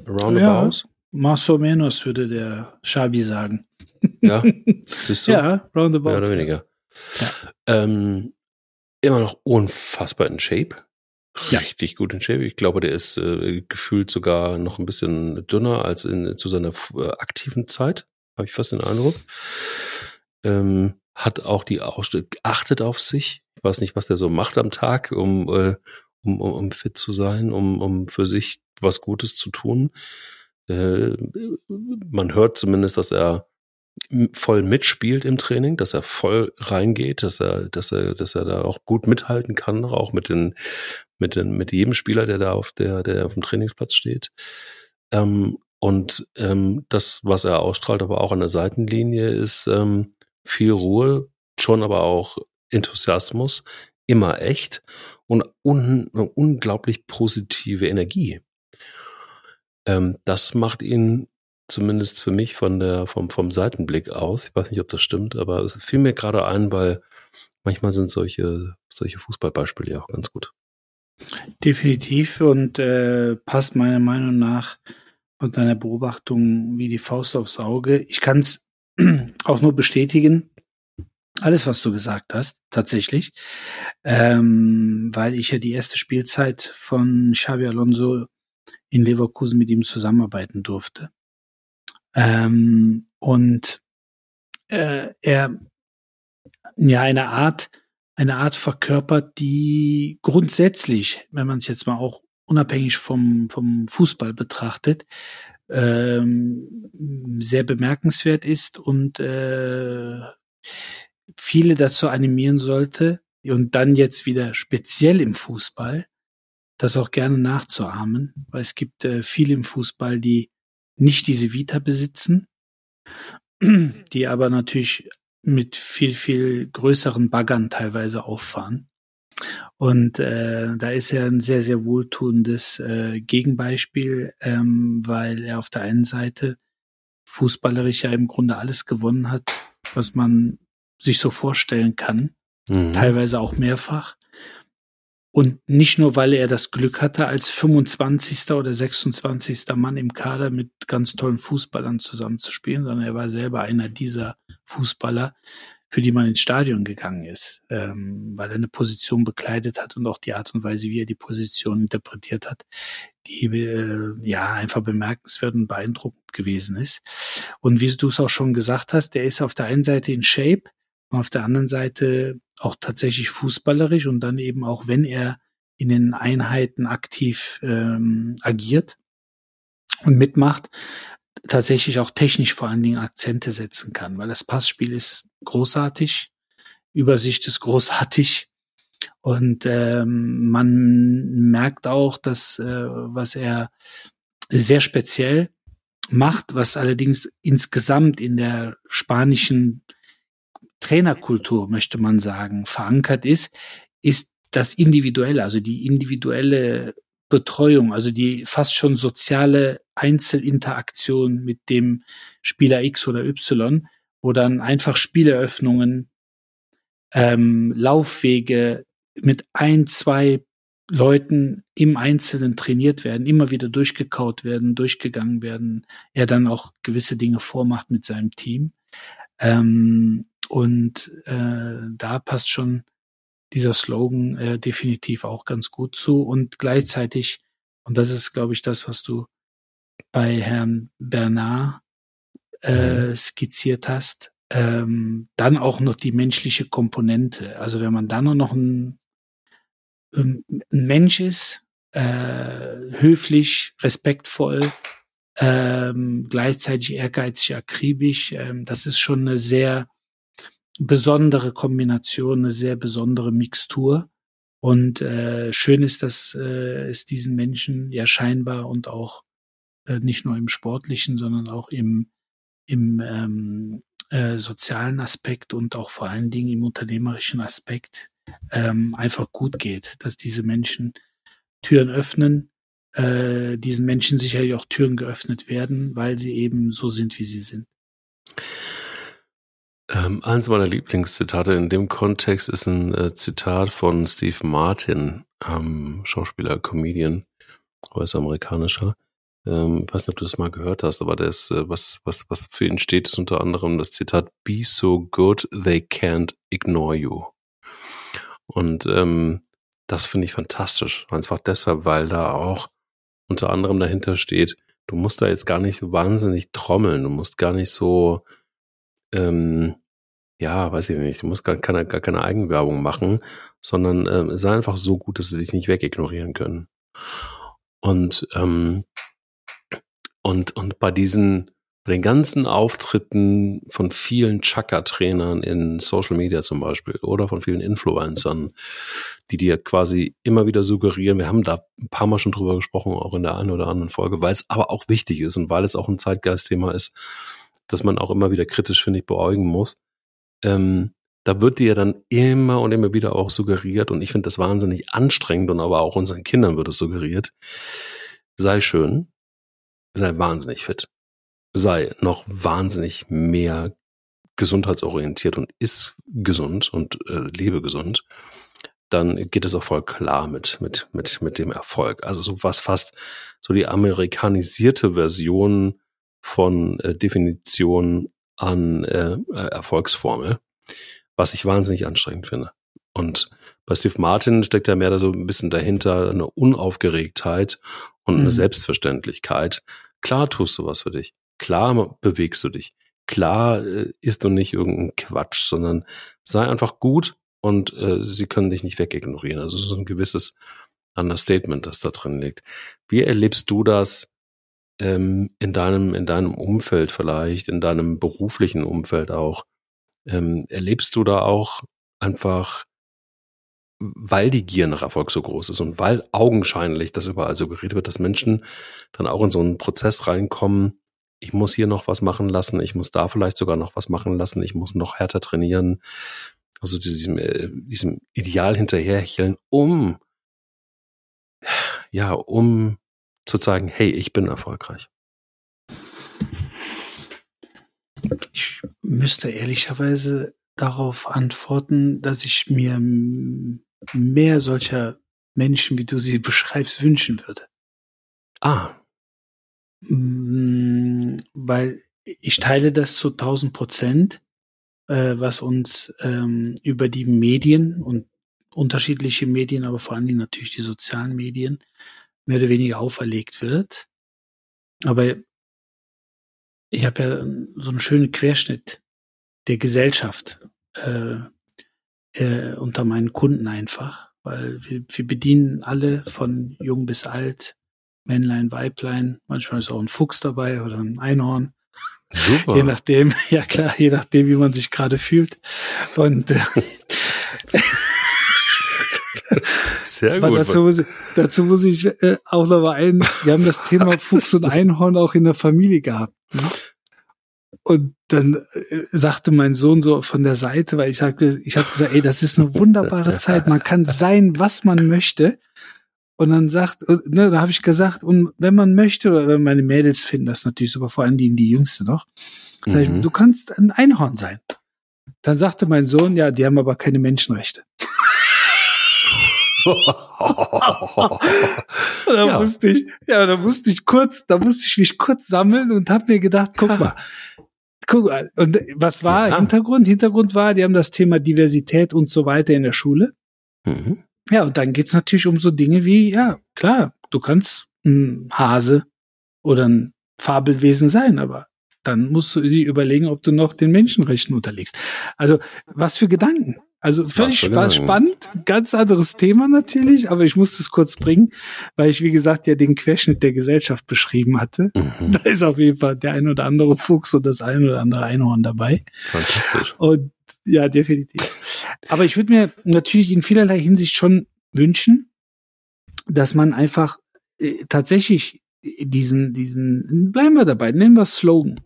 Roundabout? Más o menos, würde der Schabi sagen. Ja, siehst du? Ja, roundabout. Mehr oder weniger. Ja. Ähm, immer noch unfassbar in Shape. Richtig ja. gut in Shape. Ich glaube, der ist äh, gefühlt sogar noch ein bisschen dünner als in, zu seiner äh, aktiven Zeit habe ich fast den Eindruck. Ähm, hat auch die Ausstellung, achtet auf sich. Ich weiß nicht, was der so macht am Tag, um, äh, um, um, um fit zu sein, um, um für sich was Gutes zu tun. Äh, man hört zumindest, dass er voll mitspielt im Training, dass er voll reingeht, dass er, dass er, dass er da auch gut mithalten kann, auch mit den, mit den, mit jedem Spieler, der da auf der, der auf dem Trainingsplatz steht. Ähm, und ähm, das, was er ausstrahlt, aber auch an der Seitenlinie, ist ähm, viel Ruhe, schon aber auch Enthusiasmus, immer echt und un unglaublich positive Energie. Ähm, das macht ihn zumindest für mich von der, vom, vom Seitenblick aus. Ich weiß nicht, ob das stimmt, aber es fiel mir gerade ein, weil manchmal sind solche, solche Fußballbeispiele ja auch ganz gut. Definitiv und äh, passt meiner Meinung nach und deiner Beobachtung wie die Faust aufs Auge. Ich kann es auch nur bestätigen. Alles, was du gesagt hast, tatsächlich, ähm, weil ich ja die erste Spielzeit von Xavi Alonso in Leverkusen mit ihm zusammenarbeiten durfte. Ähm, und äh, er ja eine Art, eine Art verkörpert, die grundsätzlich, wenn man es jetzt mal auch unabhängig vom, vom Fußball betrachtet, ähm, sehr bemerkenswert ist und äh, viele dazu animieren sollte, und dann jetzt wieder speziell im Fußball, das auch gerne nachzuahmen, weil es gibt äh, viele im Fußball, die nicht diese Vita besitzen, die aber natürlich mit viel, viel größeren Baggern teilweise auffahren. Und äh, da ist er ein sehr, sehr wohltuendes äh, Gegenbeispiel, ähm, weil er auf der einen Seite fußballerisch ja im Grunde alles gewonnen hat, was man sich so vorstellen kann, mhm. teilweise auch mehrfach. Und nicht nur, weil er das Glück hatte, als 25. oder 26. Mann im Kader mit ganz tollen Fußballern zusammenzuspielen, sondern er war selber einer dieser Fußballer, für die man ins Stadion gegangen ist, ähm, weil er eine Position bekleidet hat und auch die Art und Weise, wie er die Position interpretiert hat, die äh, ja einfach bemerkenswert und beeindruckend gewesen ist. Und wie du es auch schon gesagt hast, der ist auf der einen Seite in Shape und auf der anderen Seite auch tatsächlich fußballerisch und dann eben auch, wenn er in den Einheiten aktiv ähm, agiert und mitmacht, tatsächlich auch technisch vor allen Dingen Akzente setzen kann, weil das Passspiel ist großartig, Übersicht ist großartig. Und ähm, man merkt auch, dass äh, was er sehr speziell macht, was allerdings insgesamt in der spanischen Trainerkultur, möchte man sagen, verankert ist, ist das Individuelle, also die individuelle Betreuung, also die fast schon soziale Einzelinteraktion mit dem Spieler X oder Y, wo dann einfach Spieleröffnungen, ähm, Laufwege mit ein, zwei Leuten im Einzelnen trainiert werden, immer wieder durchgekaut werden, durchgegangen werden, er dann auch gewisse Dinge vormacht mit seinem Team. Ähm, und äh, da passt schon dieser Slogan äh, definitiv auch ganz gut zu. Und gleichzeitig, und das ist, glaube ich, das, was du bei Herrn Bernard äh, mhm. skizziert hast, ähm, dann auch noch die menschliche Komponente. Also wenn man dann noch ein, ähm, ein Mensch ist, äh, höflich, respektvoll, ähm, gleichzeitig ehrgeizig, akribisch, ähm, das ist schon eine sehr besondere Kombination, eine sehr besondere Mixtur. Und äh, schön ist, dass äh, es diesen Menschen ja scheinbar und auch äh, nicht nur im sportlichen, sondern auch im, im ähm, äh, sozialen Aspekt und auch vor allen Dingen im unternehmerischen Aspekt ähm, einfach gut geht, dass diese Menschen Türen öffnen, äh, diesen Menschen sicherlich auch Türen geöffnet werden, weil sie eben so sind, wie sie sind. Ähm, eins meiner Lieblingszitate in dem Kontext ist ein äh, Zitat von Steve Martin, ähm, Schauspieler, Comedian, US-amerikanischer. Ähm, ich weiß nicht, ob du das mal gehört hast, aber das, äh, was, was, was für ihn steht, ist unter anderem das Zitat Be so good they can't ignore you. Und ähm, das finde ich fantastisch. Einfach deshalb, weil da auch unter anderem dahinter steht, du musst da jetzt gar nicht wahnsinnig trommeln, du musst gar nicht so ähm, ja, weiß ich nicht, du musst gar keine, gar keine Eigenwerbung machen, sondern ähm, sei einfach so gut, dass sie dich nicht wegignorieren können. Und, ähm, und, und bei diesen, bei den ganzen Auftritten von vielen Chakra-Trainern in Social Media zum Beispiel oder von vielen Influencern, die dir quasi immer wieder suggerieren, wir haben da ein paar Mal schon drüber gesprochen, auch in der einen oder anderen Folge, weil es aber auch wichtig ist und weil es auch ein Zeitgeistthema ist, dass man auch immer wieder kritisch, finde ich, beäugen muss ähm, da wird dir dann immer und immer wieder auch suggeriert, und ich finde das wahnsinnig anstrengend und aber auch unseren Kindern wird es suggeriert, sei schön, sei wahnsinnig fit, sei noch wahnsinnig mehr gesundheitsorientiert und ist gesund und äh, lebe gesund, dann geht es auch voll klar mit, mit, mit, mit dem Erfolg. Also so was fast so die amerikanisierte Version von äh, Definition an äh, äh, Erfolgsformel, was ich wahnsinnig anstrengend finde. Und bei Steve Martin steckt ja mehr da so ein bisschen dahinter eine Unaufgeregtheit und eine mhm. Selbstverständlichkeit. Klar tust du was für dich. Klar bewegst du dich. Klar äh, isst du nicht irgendein Quatsch, sondern sei einfach gut und äh, sie können dich nicht wegignorieren. Also so ein gewisses Understatement, das da drin liegt. Wie erlebst du das ähm, in deinem, in deinem Umfeld vielleicht, in deinem beruflichen Umfeld auch, ähm, erlebst du da auch einfach, weil die Gier nach Erfolg so groß ist und weil augenscheinlich das überall so geredet wird, dass Menschen dann auch in so einen Prozess reinkommen, ich muss hier noch was machen lassen, ich muss da vielleicht sogar noch was machen lassen, ich muss noch härter trainieren. Also diesem, äh, diesem Ideal hinterherhecheln, um ja, um zu zeigen, hey, ich bin erfolgreich? Ich müsste ehrlicherweise darauf antworten, dass ich mir mehr solcher Menschen, wie du sie beschreibst, wünschen würde. Ah. Weil ich teile das zu 1000 Prozent, äh, was uns ähm, über die Medien und unterschiedliche Medien, aber vor allen Dingen natürlich die sozialen Medien mehr oder weniger auferlegt wird. Aber ich habe ja so einen schönen Querschnitt der Gesellschaft äh, äh, unter meinen Kunden einfach. weil wir, wir bedienen alle von jung bis alt, Männlein, Weiblein, manchmal ist auch ein Fuchs dabei oder ein Einhorn. Super. Je nachdem, ja klar, je nachdem, wie man sich gerade fühlt. Und äh, Sehr aber gut. dazu muss, ich- dazu muss ich äh, auch noch mal ein, wir haben das Thema Fuchs und Einhorn auch in der Familie gehabt. Ne? Und dann äh, sagte mein Sohn so von der Seite, weil ich sagte, ich habe gesagt, ey, das ist eine wunderbare Zeit, man kann sein, was man möchte. Und dann sagt, und, ne, da habe ich gesagt, und wenn man möchte, oder wenn meine Mädels finden das natürlich super, vor allem die, die Jüngste noch, sag ich, Mhm. du kannst ein Einhorn sein. Dann sagte mein Sohn, ja, die haben aber keine Menschenrechte. Da Ja. musste ich, ja, da musste ich kurz, da musste ich mich kurz sammeln und habe mir gedacht, guck mal, guck mal. Und was war Ja. Hintergrund? Hintergrund war, die haben das Thema Diversität und so weiter in der Schule. Mhm. Ja, und dann geht's natürlich um so Dinge wie, ja, klar, du kannst ein Hase oder ein Fabelwesen sein, aber dann musst du dir überlegen, ob du noch den Menschenrechten unterlegst. Also, was für Gedanken. Also völlig spa spannend, ganz anderes Thema natürlich, aber ich musste es kurz bringen, weil ich, wie gesagt, ja den Querschnitt der Gesellschaft beschrieben hatte. Mhm. Da ist auf jeden Fall der ein oder andere Fuchs und das ein oder andere Einhorn dabei. Fantastisch. Und ja, definitiv. Aber ich würde mir natürlich in vielerlei Hinsicht schon wünschen, dass man einfach äh, tatsächlich diesen, diesen, bleiben wir dabei, nennen wir es Slogan,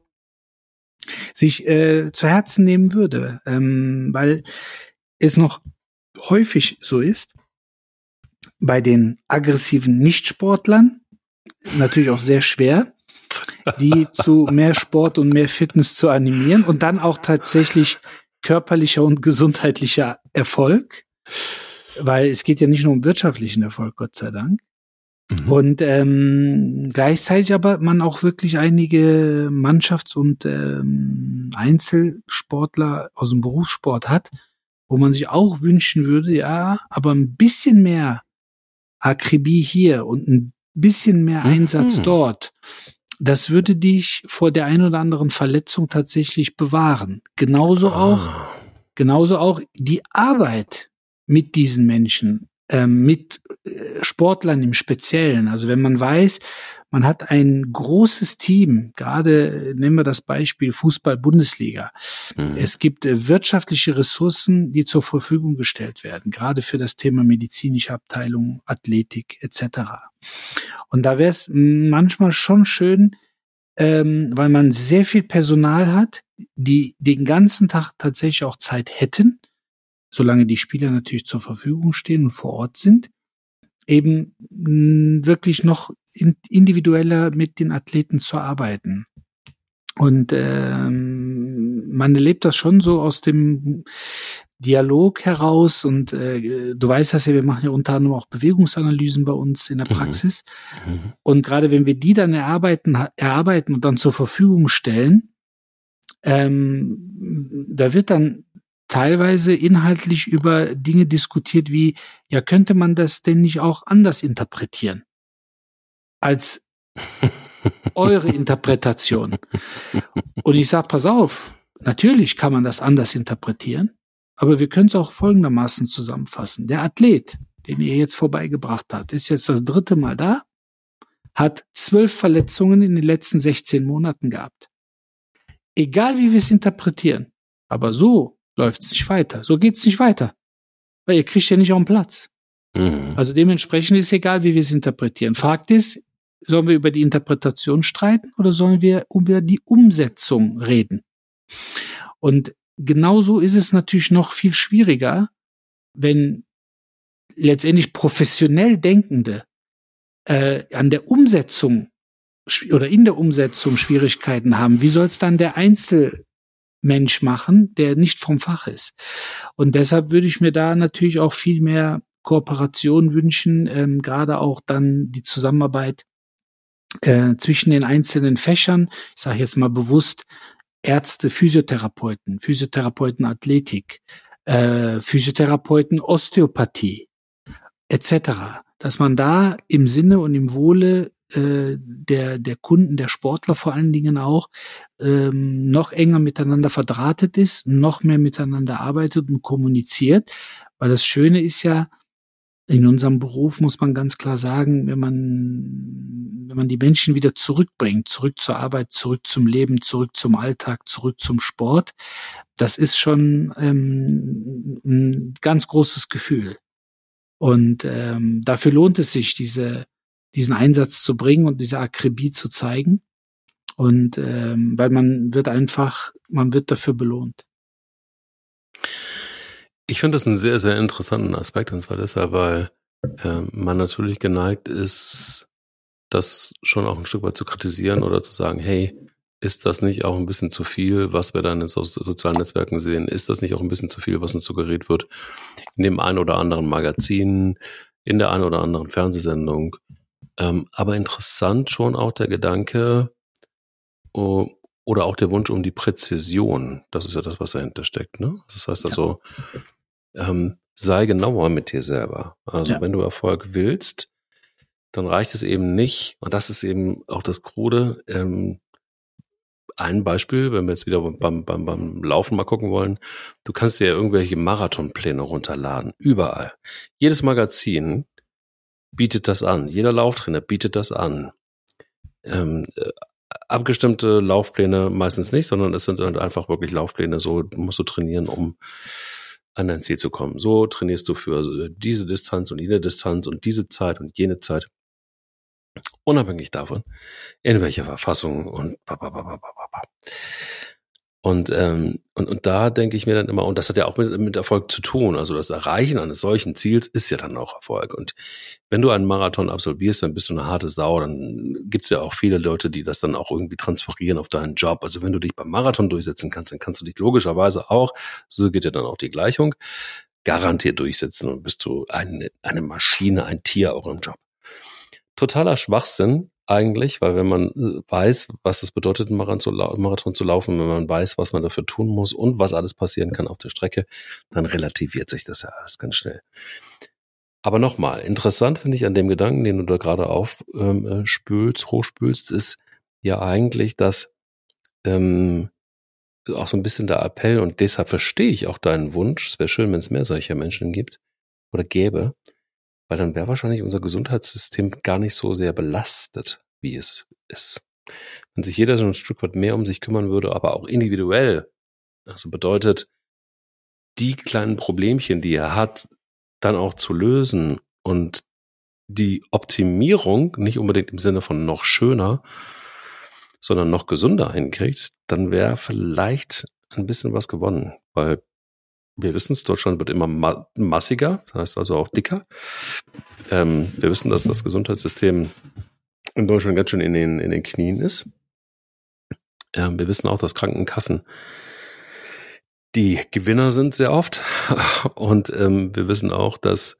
sich äh, zu Herzen nehmen würde, ähm, weil es noch häufig so ist, bei den aggressiven Nichtsportlern, natürlich auch sehr schwer, die zu mehr Sport und mehr Fitness zu animieren und dann auch tatsächlich körperlicher und gesundheitlicher Erfolg, weil es geht ja nicht nur um wirtschaftlichen Erfolg, Gott sei Dank. Mhm. Und ähm, gleichzeitig aber man auch wirklich einige Mannschafts- und ähm, Einzelsportler aus dem Berufssport hat, wo man sich auch wünschen würde, ja, aber ein bisschen mehr Akribie hier und ein bisschen mehr Mhm. Einsatz dort. Das würde dich vor der ein oder anderen Verletzung tatsächlich bewahren. Genauso auch Ah. genauso auch die Arbeit mit diesen Menschen, ähm, mit äh, Sportlern im Speziellen. Also wenn man weiß, man hat ein großes Team, gerade äh, nehmen wir das Beispiel Fußball-Bundesliga. Mhm. Es gibt äh, wirtschaftliche Ressourcen, die zur Verfügung gestellt werden, gerade für das Thema medizinische Abteilung, Athletik etc. Und da wäre es manchmal schon schön, ähm, weil man sehr viel Personal hat, die den ganzen Tag tatsächlich auch Zeit hätten, solange die Spieler natürlich zur Verfügung stehen und vor Ort sind, eben mh, wirklich noch individueller mit den Athleten zu arbeiten. Und ähm, man erlebt das schon so aus dem Dialog heraus und äh, du weißt das ja, wir machen ja unter anderem auch Bewegungsanalysen bei uns in der Mhm. Praxis. Mhm. Und gerade wenn wir die dann erarbeiten, erarbeiten und dann zur Verfügung stellen, ähm, da wird dann teilweise inhaltlich über Dinge diskutiert wie, ja, könnte man das denn nicht auch anders interpretieren? Als eure Interpretation. Und ich sage, pass auf, natürlich kann man das anders interpretieren, aber wir können es auch folgendermaßen zusammenfassen. Der Athlet, den ihr jetzt vorbeigebracht habt, ist jetzt das dritte Mal da, hat zwölf Verletzungen in den letzten 16 Monaten gehabt. Egal wie wir es interpretieren, aber so läuft es nicht weiter. So geht es nicht weiter. Weil ihr kriegt ja nicht auf den Platz. Mhm. Also dementsprechend ist egal, wie wir es interpretieren. Fakt ist, sollen wir über die Interpretation streiten oder sollen wir über die Umsetzung reden? Und genauso ist es natürlich noch viel schwieriger, wenn letztendlich professionell Denkende äh, an der Umsetzung oder in der Umsetzung Schwierigkeiten haben. Wie soll es dann der Einzelmensch machen, der nicht vom Fach ist? Und deshalb würde ich mir da natürlich auch viel mehr Kooperation wünschen, ähm, gerade auch dann die Zusammenarbeit äh, zwischen den einzelnen Fächern. Ich sage jetzt mal bewusst Ärzte, Physiotherapeuten, Physiotherapeuten Athletik, äh, Physiotherapeuten Osteopathie etc. Dass man da im Sinne und im Wohle äh, der der Kunden, der Sportler vor allen Dingen auch ähm, noch enger miteinander verdrahtet ist, noch mehr miteinander arbeitet und kommuniziert, weil das Schöne ist ja, in unserem Beruf muss man ganz klar sagen, wenn man, wenn man die Menschen wieder zurückbringt, zurück zur Arbeit, zurück zum Leben, zurück zum Alltag, zurück zum Sport, das ist schon ähm, ein ganz großes Gefühl. Und ähm, dafür lohnt es sich, diese, diesen Einsatz zu bringen und diese Akribie zu zeigen. Und ähm, weil man wird einfach, man wird dafür belohnt. Ich finde das einen sehr, sehr interessanten Aspekt, und zwar deshalb, weil äh, man natürlich geneigt ist, das schon auch ein Stück weit zu kritisieren oder zu sagen, hey, ist das nicht auch ein bisschen zu viel, was wir dann in so sozialen Netzwerken sehen? Ist das nicht auch ein bisschen zu viel, was uns suggeriert wird in dem einen oder anderen Magazin, in der einen oder anderen Fernsehsendung? Ähm, aber interessant schon auch der Gedanke uh, oder auch der Wunsch um die Präzision. Das ist ja das, was dahinter steckt. Ne? Das heißt also, ja. Ähm, sei genauer mit dir selber. Also ja. wenn du Erfolg willst, dann reicht es eben nicht, und das ist eben auch das Krude, ähm, ein Beispiel, wenn wir jetzt wieder beim, beim, beim Laufen mal gucken wollen, du kannst dir ja irgendwelche Marathonpläne runterladen, überall. Jedes Magazin bietet das an, jeder Lauftrainer bietet das an. Ähm, äh, abgestimmte Laufpläne meistens nicht, sondern es sind halt einfach wirklich Laufpläne, so musst du trainieren, um an dein Ziel zu kommen. So trainierst du für diese Distanz und jene Distanz und diese Zeit und jene Zeit. Unabhängig davon, in welcher Verfassung und und, ähm, und, und da denke ich mir dann immer, und das hat ja auch mit, mit Erfolg zu tun. Also das Erreichen eines solchen Ziels ist ja dann auch Erfolg. Und wenn du einen Marathon absolvierst, dann bist du eine harte Sau. Dann gibt's ja auch viele Leute, die das dann auch irgendwie transferieren auf deinen Job. Also wenn du dich beim Marathon durchsetzen kannst, dann kannst du dich logischerweise auch, so geht ja dann auch die Gleichung, garantiert durchsetzen und bist du eine, eine Maschine, ein Tier auch im Job totaler Schwachsinn eigentlich, weil wenn man äh, weiß, was es bedeutet, einen Marathon zu laufen, wenn man weiß, was man dafür tun muss und was alles passieren kann auf der Strecke, dann relativiert sich das ja alles ganz schnell. Aber nochmal, interessant finde ich an dem Gedanken, den du da gerade aufspülst, ähm, äh, hochspülst, ist ja eigentlich, dass ähm, auch so ein bisschen der Appell und deshalb verstehe ich auch deinen Wunsch. Es wäre schön, wenn es mehr solcher Menschen gibt oder gäbe, weil dann wäre wahrscheinlich unser Gesundheitssystem gar nicht so sehr belastet, wie es ist. Wenn sich jeder so ein Stück weit mehr um sich kümmern würde, aber auch individuell, also bedeutet, die kleinen Problemchen, die er hat, dann auch zu lösen und die Optimierung nicht unbedingt im Sinne von noch schöner, sondern noch gesünder hinkriegt, dann wäre vielleicht ein bisschen was gewonnen, weil wir wissen es, Deutschland wird immer ma massiger, das heißt also auch dicker. Ähm, wir wissen, dass das Gesundheitssystem in Deutschland ganz schön in den, in den Knien ist. Ähm, wir wissen auch, dass Krankenkassen die Gewinner sind sehr oft. Und ähm, wir wissen auch, dass,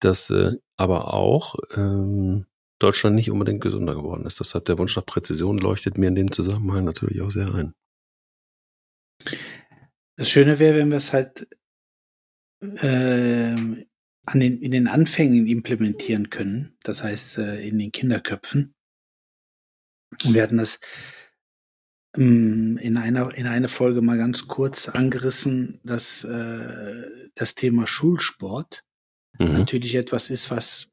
dass äh, aber auch ähm, Deutschland nicht unbedingt gesünder geworden ist. Deshalb der Wunsch nach Präzision leuchtet mir in dem Zusammenhang natürlich auch sehr ein. Das Schöne wäre, wenn wir es halt äh, an den, in den Anfängen implementieren können. Das heißt, äh, in den Kinderköpfen. Und wir hatten das ähm, in einer, in einer Folge mal ganz kurz angerissen, dass äh, das Thema Schulsport mhm. natürlich etwas ist, was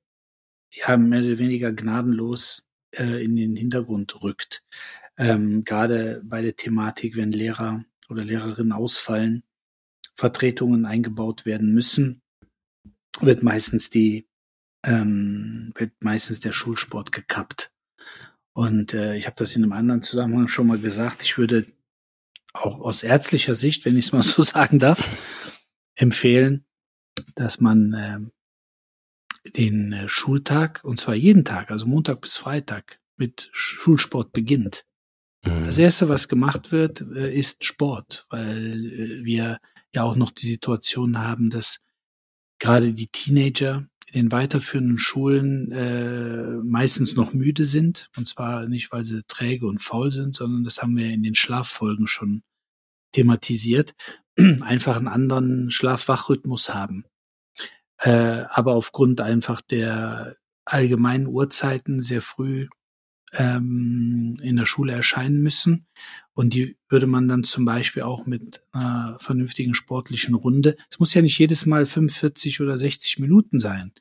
ja mehr oder weniger gnadenlos äh, in den Hintergrund rückt. Ähm, Gerade bei der Thematik, wenn Lehrer oder Lehrerinnen ausfallen, Vertretungen eingebaut werden müssen, wird meistens die ähm, wird meistens der Schulsport gekappt. Und äh, ich habe das in einem anderen Zusammenhang schon mal gesagt. Ich würde auch aus ärztlicher Sicht, wenn ich es mal so sagen darf, empfehlen, dass man äh, den äh, Schultag, und zwar jeden Tag, also Montag bis Freitag, mit Schulsport beginnt. Das mhm. erste, was gemacht wird, äh, ist Sport, weil äh, wir ja auch noch die Situation haben, dass gerade die Teenager in den weiterführenden Schulen äh, meistens noch müde sind. Und zwar nicht, weil sie träge und faul sind, sondern das haben wir in den Schlaffolgen schon thematisiert, einfach einen anderen Schlaf-Wach-Rhythmus haben. Äh, aber aufgrund einfach der allgemeinen Uhrzeiten sehr früh ähm, in der Schule erscheinen müssen. Und die würde man dann zum Beispiel auch mit einer vernünftigen sportlichen Runde, es muss ja nicht jedes Mal 45 oder 60 Minuten sein,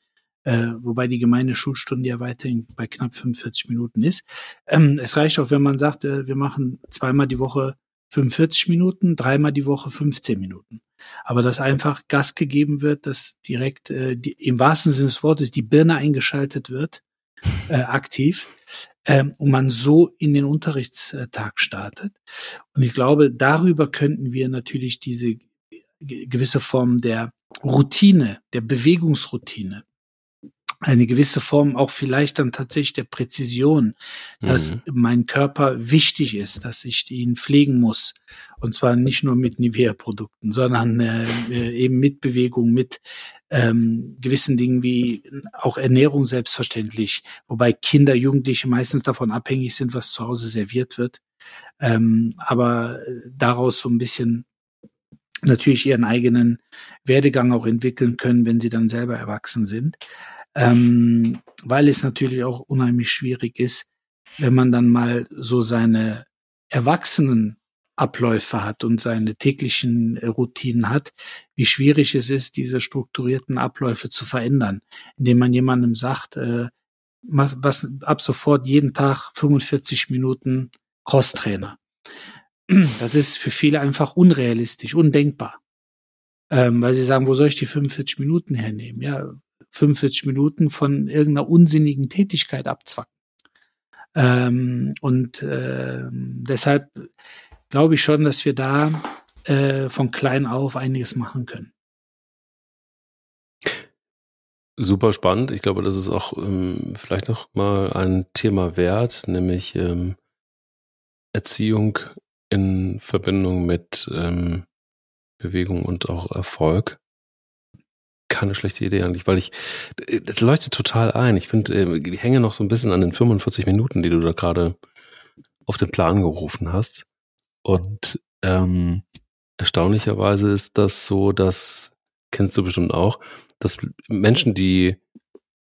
äh, wobei die gemeine Schulstunde ja weiterhin bei knapp 45 Minuten ist. Ähm, es reicht auch, wenn man sagt, äh, wir machen zweimal die Woche 45 Minuten, dreimal die Woche 15 Minuten. Aber dass einfach Gas gegeben wird, dass direkt äh, die, im wahrsten Sinne des Wortes die Birne eingeschaltet wird, äh, aktiv, ähm, und man so in den Unterrichtstag startet. Und ich glaube, darüber könnten wir natürlich diese gewisse Form der Routine, der Bewegungsroutine eine gewisse Form auch vielleicht dann tatsächlich der Präzision, dass mhm. mein Körper wichtig ist, dass ich ihn pflegen muss. Und zwar nicht nur mit Nivea-Produkten, sondern äh, äh, eben mit Bewegung, mit ähm, gewissen Dingen wie auch Ernährung selbstverständlich, wobei Kinder, Jugendliche meistens davon abhängig sind, was zu Hause serviert wird. Ähm, aber daraus so ein bisschen natürlich ihren eigenen Werdegang auch entwickeln können, wenn sie dann selber erwachsen sind ähm, weil es natürlich auch unheimlich schwierig ist, wenn man dann mal so seine Erwachsenen Abläufe hat und seine täglichen äh, Routinen hat, wie schwierig es ist, diese strukturierten Abläufe zu verändern, indem man jemandem sagt, äh, was, was ab sofort jeden Tag 45 Minuten Crosstrainer. Das ist für viele einfach unrealistisch, undenkbar. Ähm, weil sie sagen, wo soll ich die 45 Minuten hernehmen? Ja, 45 Minuten von irgendeiner unsinnigen Tätigkeit abzwacken. Ähm, und äh, deshalb glaube ich schon, dass wir da äh, von klein auf einiges machen können. Super spannend. Ich glaube, das ist auch ähm, vielleicht noch mal ein Thema wert, nämlich ähm, Erziehung in Verbindung mit ähm, Bewegung und auch Erfolg keine schlechte Idee eigentlich, weil ich, das leuchtet total ein. Ich finde, äh, ich hänge noch so ein bisschen an den 45 Minuten, die du da gerade auf den Plan gerufen hast. Und ähm, erstaunlicherweise ist das so, dass, kennst du bestimmt auch, dass Menschen, die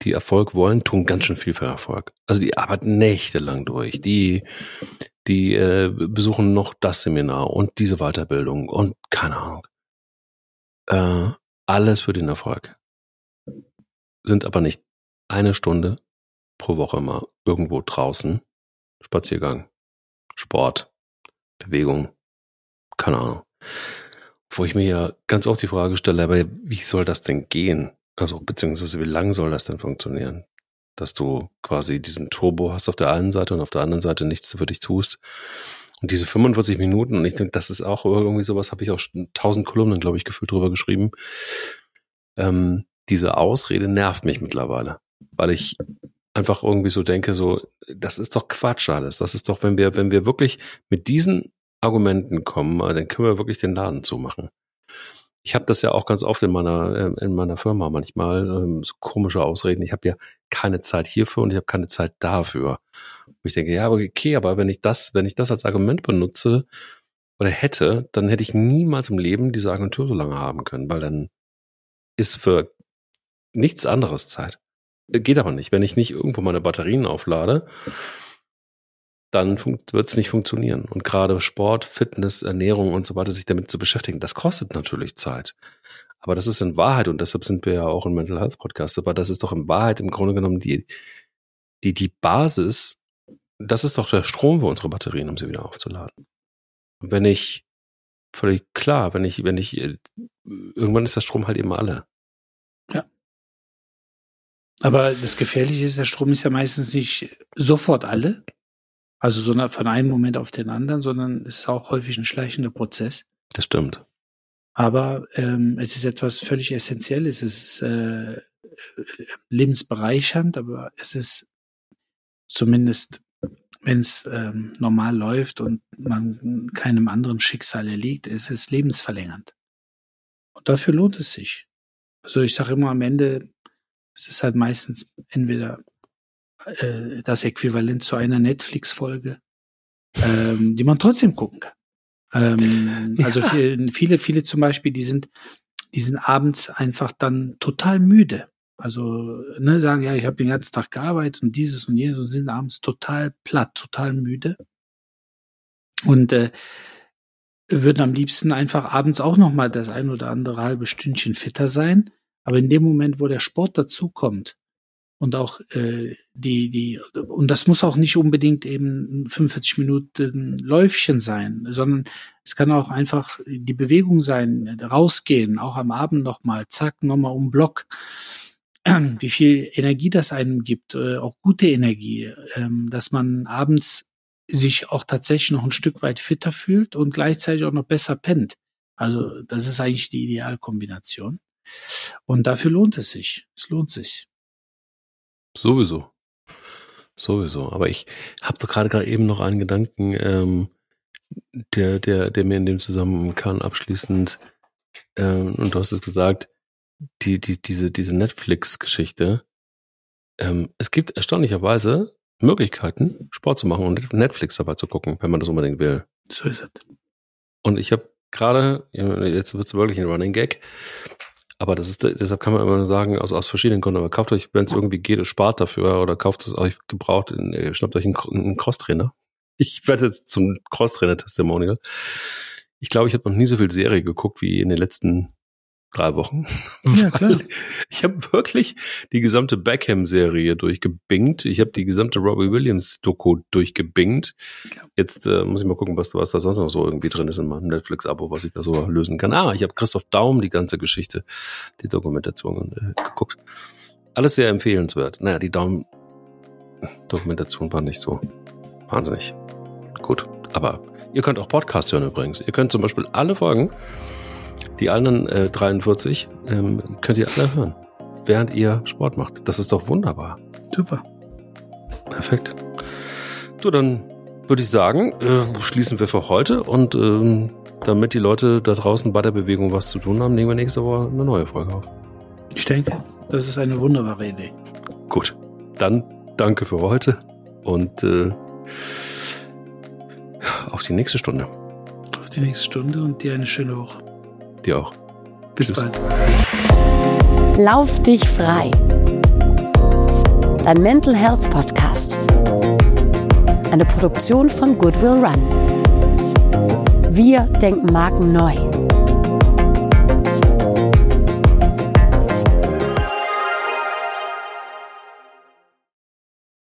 die Erfolg wollen, tun ganz schön viel für Erfolg. Also die arbeiten nächtelang durch. Die, die äh, besuchen noch das Seminar und diese Weiterbildung und keine Ahnung. Äh, alles für den Erfolg. Sind aber nicht eine Stunde pro Woche mal irgendwo draußen. Spaziergang, Sport, Bewegung, keine Ahnung. Wo ich mir ja ganz oft die Frage stelle, aber wie soll das denn gehen? Also, beziehungsweise wie lang soll das denn funktionieren? Dass du quasi diesen Turbo hast auf der einen Seite und auf der anderen Seite nichts für dich tust. Und diese 45 Minuten, und ich denke, das ist auch irgendwie sowas, habe ich auch tausend Kolumnen, glaube ich, gefühlt drüber geschrieben. Ähm, diese Ausrede nervt mich mittlerweile, weil ich einfach irgendwie so denke, so, das ist doch Quatsch alles. Das ist doch, wenn wir, wenn wir wirklich mit diesen Argumenten kommen, dann können wir wirklich den Laden zumachen. Ich habe das ja auch ganz oft in meiner ähm, in meiner Firma manchmal ähm, so komische Ausreden. Ich habe ja keine Zeit hierfür und ich habe keine Zeit dafür. Und ich denke, ja, okay, aber wenn ich das, wenn ich das als Argument benutze oder hätte, dann hätte ich niemals im Leben diese Agentur so lange haben können, weil dann ist für nichts anderes Zeit. Geht aber nicht. Wenn ich nicht irgendwo meine Batterien auflade, dann wird es nicht funktionieren. Und gerade Sport, Fitness, Ernährung und so weiter, sich damit zu beschäftigen, das kostet natürlich Zeit. Aber das ist in Wahrheit, und deshalb sind wir ja auch im Mental Health Podcast, aber das ist doch in Wahrheit im Grunde genommen die, die, die Basis, das ist doch der Strom für unsere Batterien, um sie wieder aufzuladen. Wenn ich, völlig klar, wenn ich, wenn ich, irgendwann ist der Strom halt eben alle. Ja. Aber das Gefährliche ist, der Strom ist ja meistens nicht sofort alle, also so von einem Moment auf den anderen, sondern es ist auch häufig ein schleichender Prozess. Das stimmt. Aber ähm, es ist etwas völlig Essentielles. Es ist äh, lebensbereichernd, aber es ist zumindest, wenn es ähm, normal läuft und man keinem anderen Schicksal erliegt, es ist lebensverlängernd. Und dafür lohnt es sich. Also ich sage immer am Ende, es ist halt meistens entweder äh, das Äquivalent zu einer Netflix-Folge, ähm, die man trotzdem gucken kann. Ähm, ja. Also viele, viele zum Beispiel, die sind, die sind abends einfach dann total müde. Also ne, sagen, ja, ich habe den ganzen Tag gearbeitet und dieses und jenes und sind abends total platt, total müde. Und äh, würden am liebsten einfach abends auch noch mal das ein oder andere halbe Stündchen fitter sein. Aber in dem Moment, wo der Sport dazukommt, und auch äh, die die und das muss auch nicht unbedingt eben 45 Minuten Läufchen sein, sondern es kann auch einfach die Bewegung sein, rausgehen, auch am Abend noch mal, zack, noch mal um Block. Wie viel Energie das einem gibt, äh, auch gute Energie, ähm, dass man abends sich auch tatsächlich noch ein Stück weit fitter fühlt und gleichzeitig auch noch besser pennt. Also das ist eigentlich die Idealkombination. Und dafür lohnt es sich. Es lohnt sich. Sowieso. Sowieso. Aber ich habe doch gerade gerade eben noch einen Gedanken, ähm, der, der, der mir in dem Zusammenhang abschließend, ähm, und du hast es gesagt, die, die, diese, diese Netflix-Geschichte. Ähm, es gibt erstaunlicherweise Möglichkeiten, Sport zu machen und Netflix dabei zu gucken, wenn man das unbedingt will. So ist es. Und ich habe gerade, jetzt wird es wirklich ein Running Gag, aber das ist, deshalb kann man immer nur sagen, aus, aus verschiedenen Gründen, aber kauft euch, wenn es irgendwie geht, spart dafür oder kauft es euch gebraucht, schnappt euch einen, einen Crosstrainer. Ich werde jetzt zum Crosstrainer-Testimonial. Ich glaube, ich habe noch nie so viel Serie geguckt wie in den letzten drei Wochen. Ja, klar. ich habe wirklich die gesamte Beckham-Serie durchgebingt. Ich habe die gesamte Robbie Williams-Doku durchgebingt. Jetzt äh, muss ich mal gucken, was, was da sonst noch so irgendwie drin ist in meinem Netflix-Abo, was ich da so lösen kann. Ah, ich habe Christoph Daum die ganze Geschichte, die Dokumentation äh, geguckt. Alles sehr empfehlenswert. Naja, die Daum-Dokumentation war nicht so wahnsinnig gut. Aber ihr könnt auch Podcast hören übrigens. Ihr könnt zum Beispiel alle Folgen die anderen äh, 43 ähm, könnt ihr alle hören, während ihr Sport macht. Das ist doch wunderbar. Super. Perfekt. Du, dann würde ich sagen, äh, schließen wir für heute und ähm, damit die Leute da draußen bei der Bewegung was zu tun haben, nehmen wir nächste Woche eine neue Folge auf. Ich denke, das ist eine wunderbare Idee. Gut, dann danke für heute und äh, auf die nächste Stunde. Auf die nächste Stunde und dir eine schöne Woche. Dir auch. Bis Tschüss. bald. Lauf dich frei. Dein Mental Health Podcast. Eine Produktion von Goodwill Run. Wir denken Marken neu.